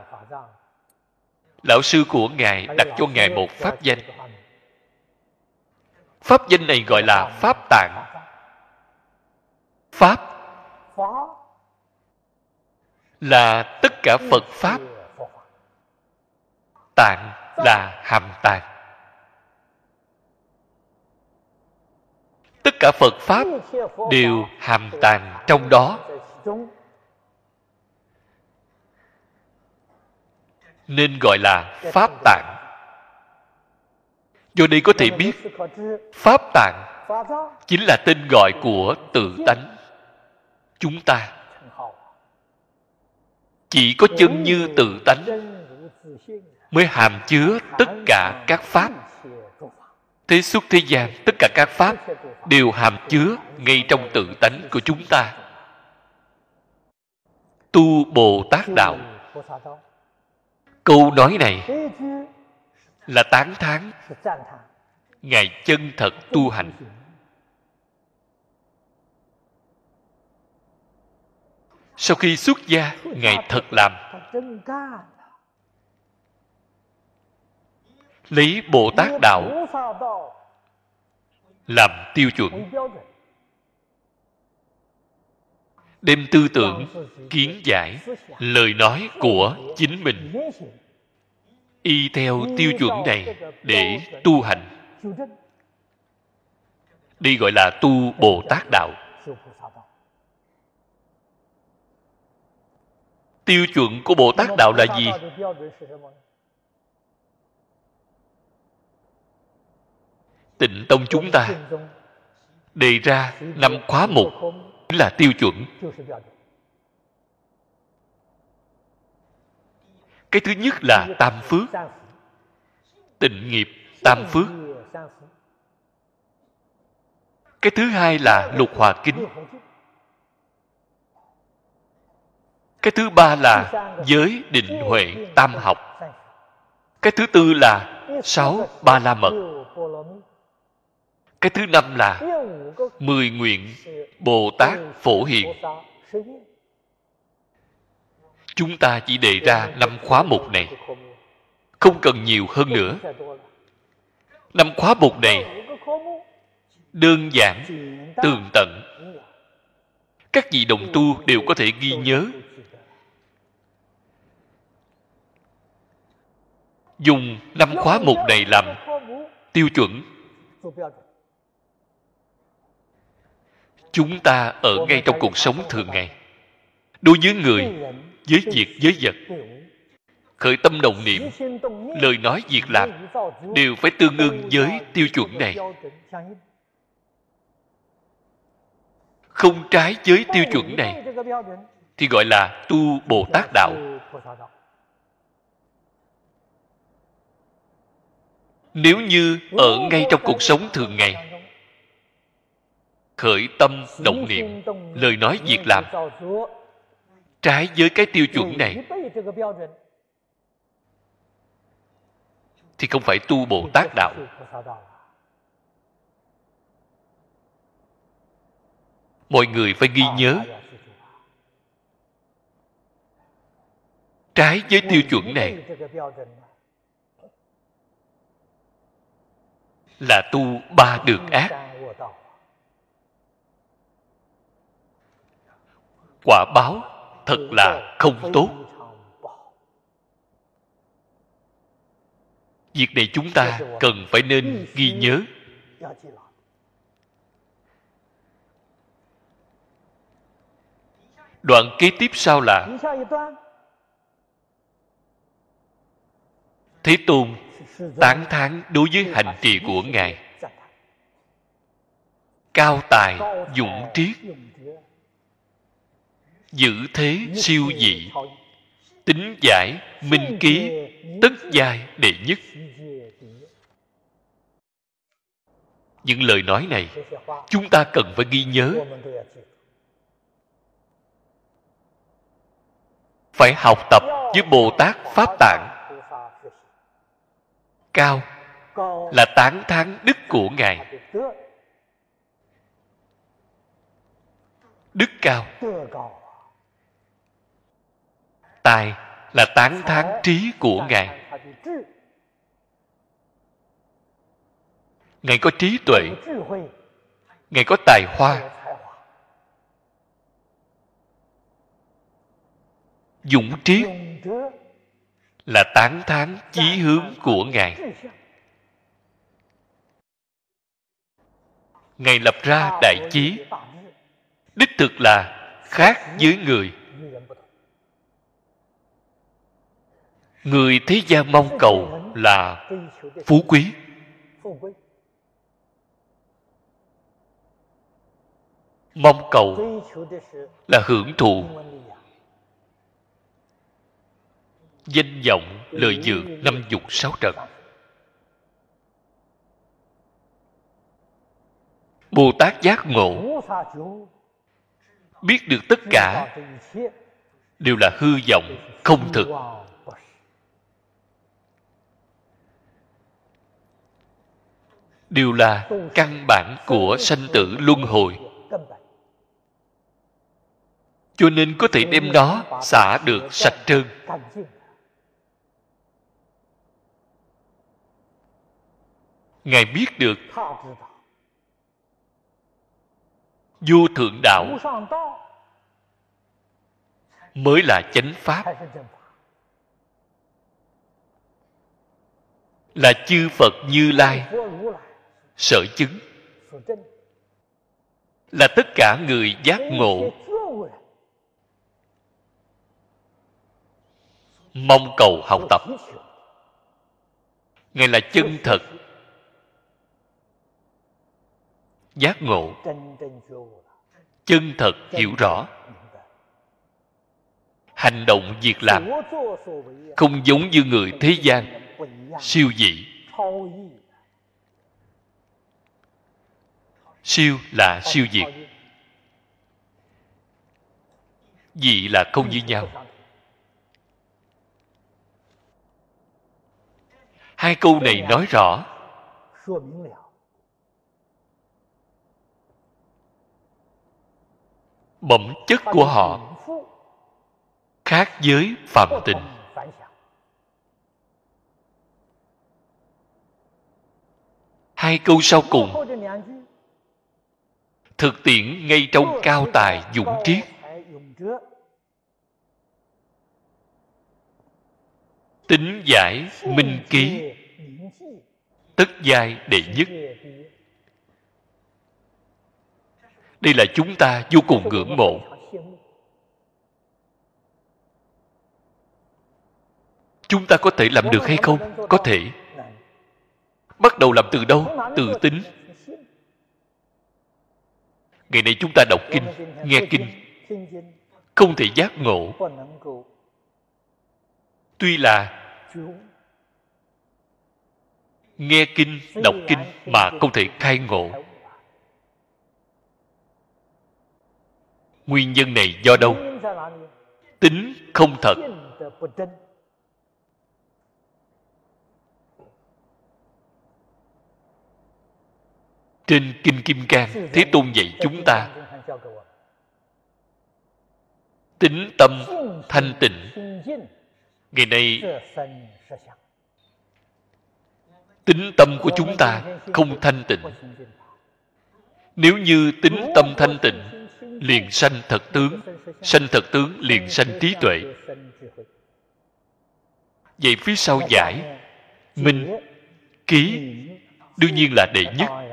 Lão sư của ngài đặt cho ngài một pháp danh. Pháp danh này gọi là pháp tạng. Pháp là tất cả phật pháp tạng là hàm tạng. Tất cả phật pháp đều hàm tàng trong đó. Nên gọi là pháp tạng. Do đây có thể biết, pháp tạng chính là tên gọi của tự tánh, chúng ta. Chỉ có chân như tự tánh mới hàm chứa tất cả các pháp. Thế xuất thế gian, tất cả các pháp đều hàm chứa ngay trong tự tánh của chúng ta. Tu bồ tát đạo. Câu nói này là tán thán. Ngài chân thật tu hành. Sau khi xuất gia, ngài thật làm. Lấy bồ tát đạo. Làm tiêu chuẩn. Đem tư tưởng, kiến giải, lời nói của chính mình. Y theo tiêu chuẩn này để tu hành. Đi gọi là tu bồ tát đạo. Tiêu chuẩn của bồ tát đạo là gì? Tịnh tông chúng ta. Đề ra năm khóa mục là tiêu chuẩn. Cái thứ nhất là tam phước. Tịnh nghiệp tam phước. Cái thứ hai là lục hòa kính. Cái thứ ba là giới định huệ tam học. Cái thứ tư là sáu ba la mật cái thứ năm là mười nguyện bồ tát phổ hiền. Chúng ta chỉ đề ra năm khóa mục này. Không cần nhiều hơn nữa. Năm khóa mục này đơn giản, tường tận. Các vị đồng tu đều có thể ghi nhớ. Dùng năm khóa mục này làm tiêu chuẩn chúng ta ở ngay trong cuộc sống thường ngày. Đối với người, với việc, với vật, khởi tâm đồng niệm, lời nói việc làm đều phải tương ưng với tiêu chuẩn này. Không trái với tiêu chuẩn này thì gọi là tu bồ tát đạo. Nếu như ở ngay trong cuộc sống thường ngày khởi tâm động niệm lời nói việc làm. Trái với cái tiêu chuẩn này thì không phải tu bồ tát đạo. Mọi người phải ghi nhớ. Trái với tiêu chuẩn này là tu ba đường ác quả báo thật là không tốt. việc này chúng ta cần phải nên ghi nhớ. đoạn kế tiếp sau là thế tôn tán thán đối với hành trì của ngài. cao tài dũng triết giữ thế siêu dị. Tính giải, minh ký tất giai đệ nhất. Những lời nói này, chúng ta cần phải ghi nhớ. Phải học tập với bồ tát pháp tạng. Cao là tán thán đức của ngài. Đức cao tài là tán thán trí của ngài. Ngài có trí tuệ, ngài có tài hoa. Dũng triết là tán thán chí hướng của ngài. Ngài lập ra đại chí. Đích thực là khác với người người thế gian mong cầu là phú quý. Mong cầu là hưởng thụ danh vọng lợi dưỡng năm dục sáu trần. Bồ tát giác ngộ biết được tất cả đều là hư vọng không thực. Đều là căn bản của sanh tử luân hồi. Cho nên có thể đem nó xả được sạch trơn. Ngài biết được vô thượng đạo mới là chánh pháp, là chư phật như lai sở chứng. Là tất cả người giác ngộ. Mong cầu học tập. Ngài là chân thật. Giác ngộ. Chân thật hiểu rõ. Hành động việc làm. Không giống như người thế gian, siêu dị. Siêu là siêu diệt dị là không như nhau. Hai câu này nói rõ. Bẩm chất của họ khác với phạm tình. hai câu sau cùng thực tiễn ngay trong cao tài dũng triết. Tính giải minh ký. Tất giai đệ nhất. Đây là chúng ta vô cùng ngưỡng mộ. Chúng ta có thể làm được hay không? Có thể. Bắt đầu làm từ đâu? Từ tính ngày nay chúng ta đọc kinh, nghe kinh, không thể giác ngộ. Tuy là nghe kinh, đọc kinh mà không thể khai ngộ. Nguyên nhân này do đâu? Tính không thật. Trên kinh kim cang, thế tôn dạy chúng ta. Tính tâm thanh tịnh. Ngày nay, tính tâm của chúng ta không thanh tịnh. Nếu như tính tâm thanh tịnh, liền sanh thật tướng, sanh thật tướng liền sanh trí tuệ. Vậy phía sau giải, minh, ký, đương nhiên là đệ nhất.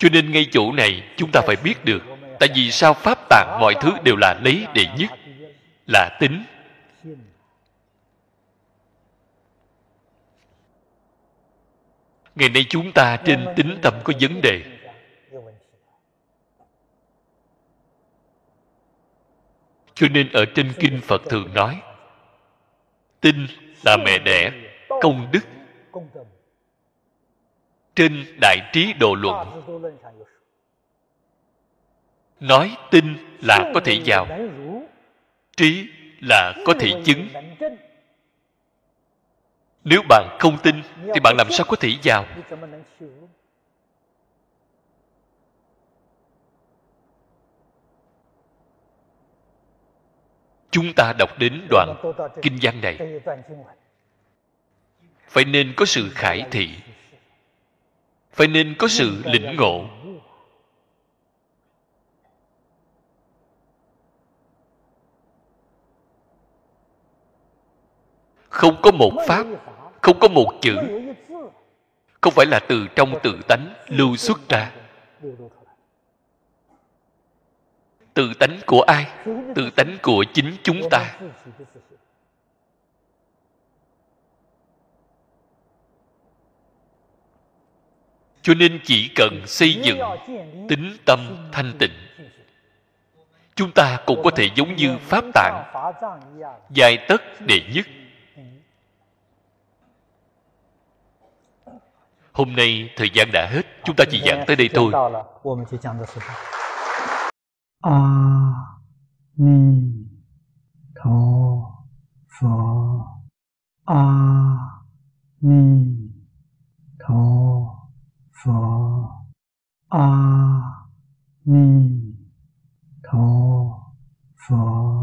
Cho nên ngay chỗ này, chúng ta phải biết được, tại vì sao pháp tạng mọi thứ đều là lấy đệ nhất, là tính. Ngày nay chúng ta trên tính tâm có vấn đề. Cho nên ở trên kinh phật thường nói, tin là mẹ đẻ, công đức trên đại trí độ luận. Nói tin là có thể vào, trí là có thể chứng. Nếu bạn không tin, thì bạn làm sao có thể vào? Chúng ta đọc đến đoạn kinh văn này. Phải nên có sự khải thị phải nên có sự lĩnh ngộ. không có một pháp không có một chữ. Không phải là từ trong tự tánh lưu xuất ra. Tự tánh của ai? Tự tánh của chính chúng ta cho nên chỉ cần xây dựng tính tâm thanh tịnh. chúng ta cũng có thể giống như pháp tạng dài tất đệ nhất. Hôm nay thời gian đã hết chúng ta chỉ giảng tới đây thôi. a ni tho phở a ni tho 佛阿弥陀佛。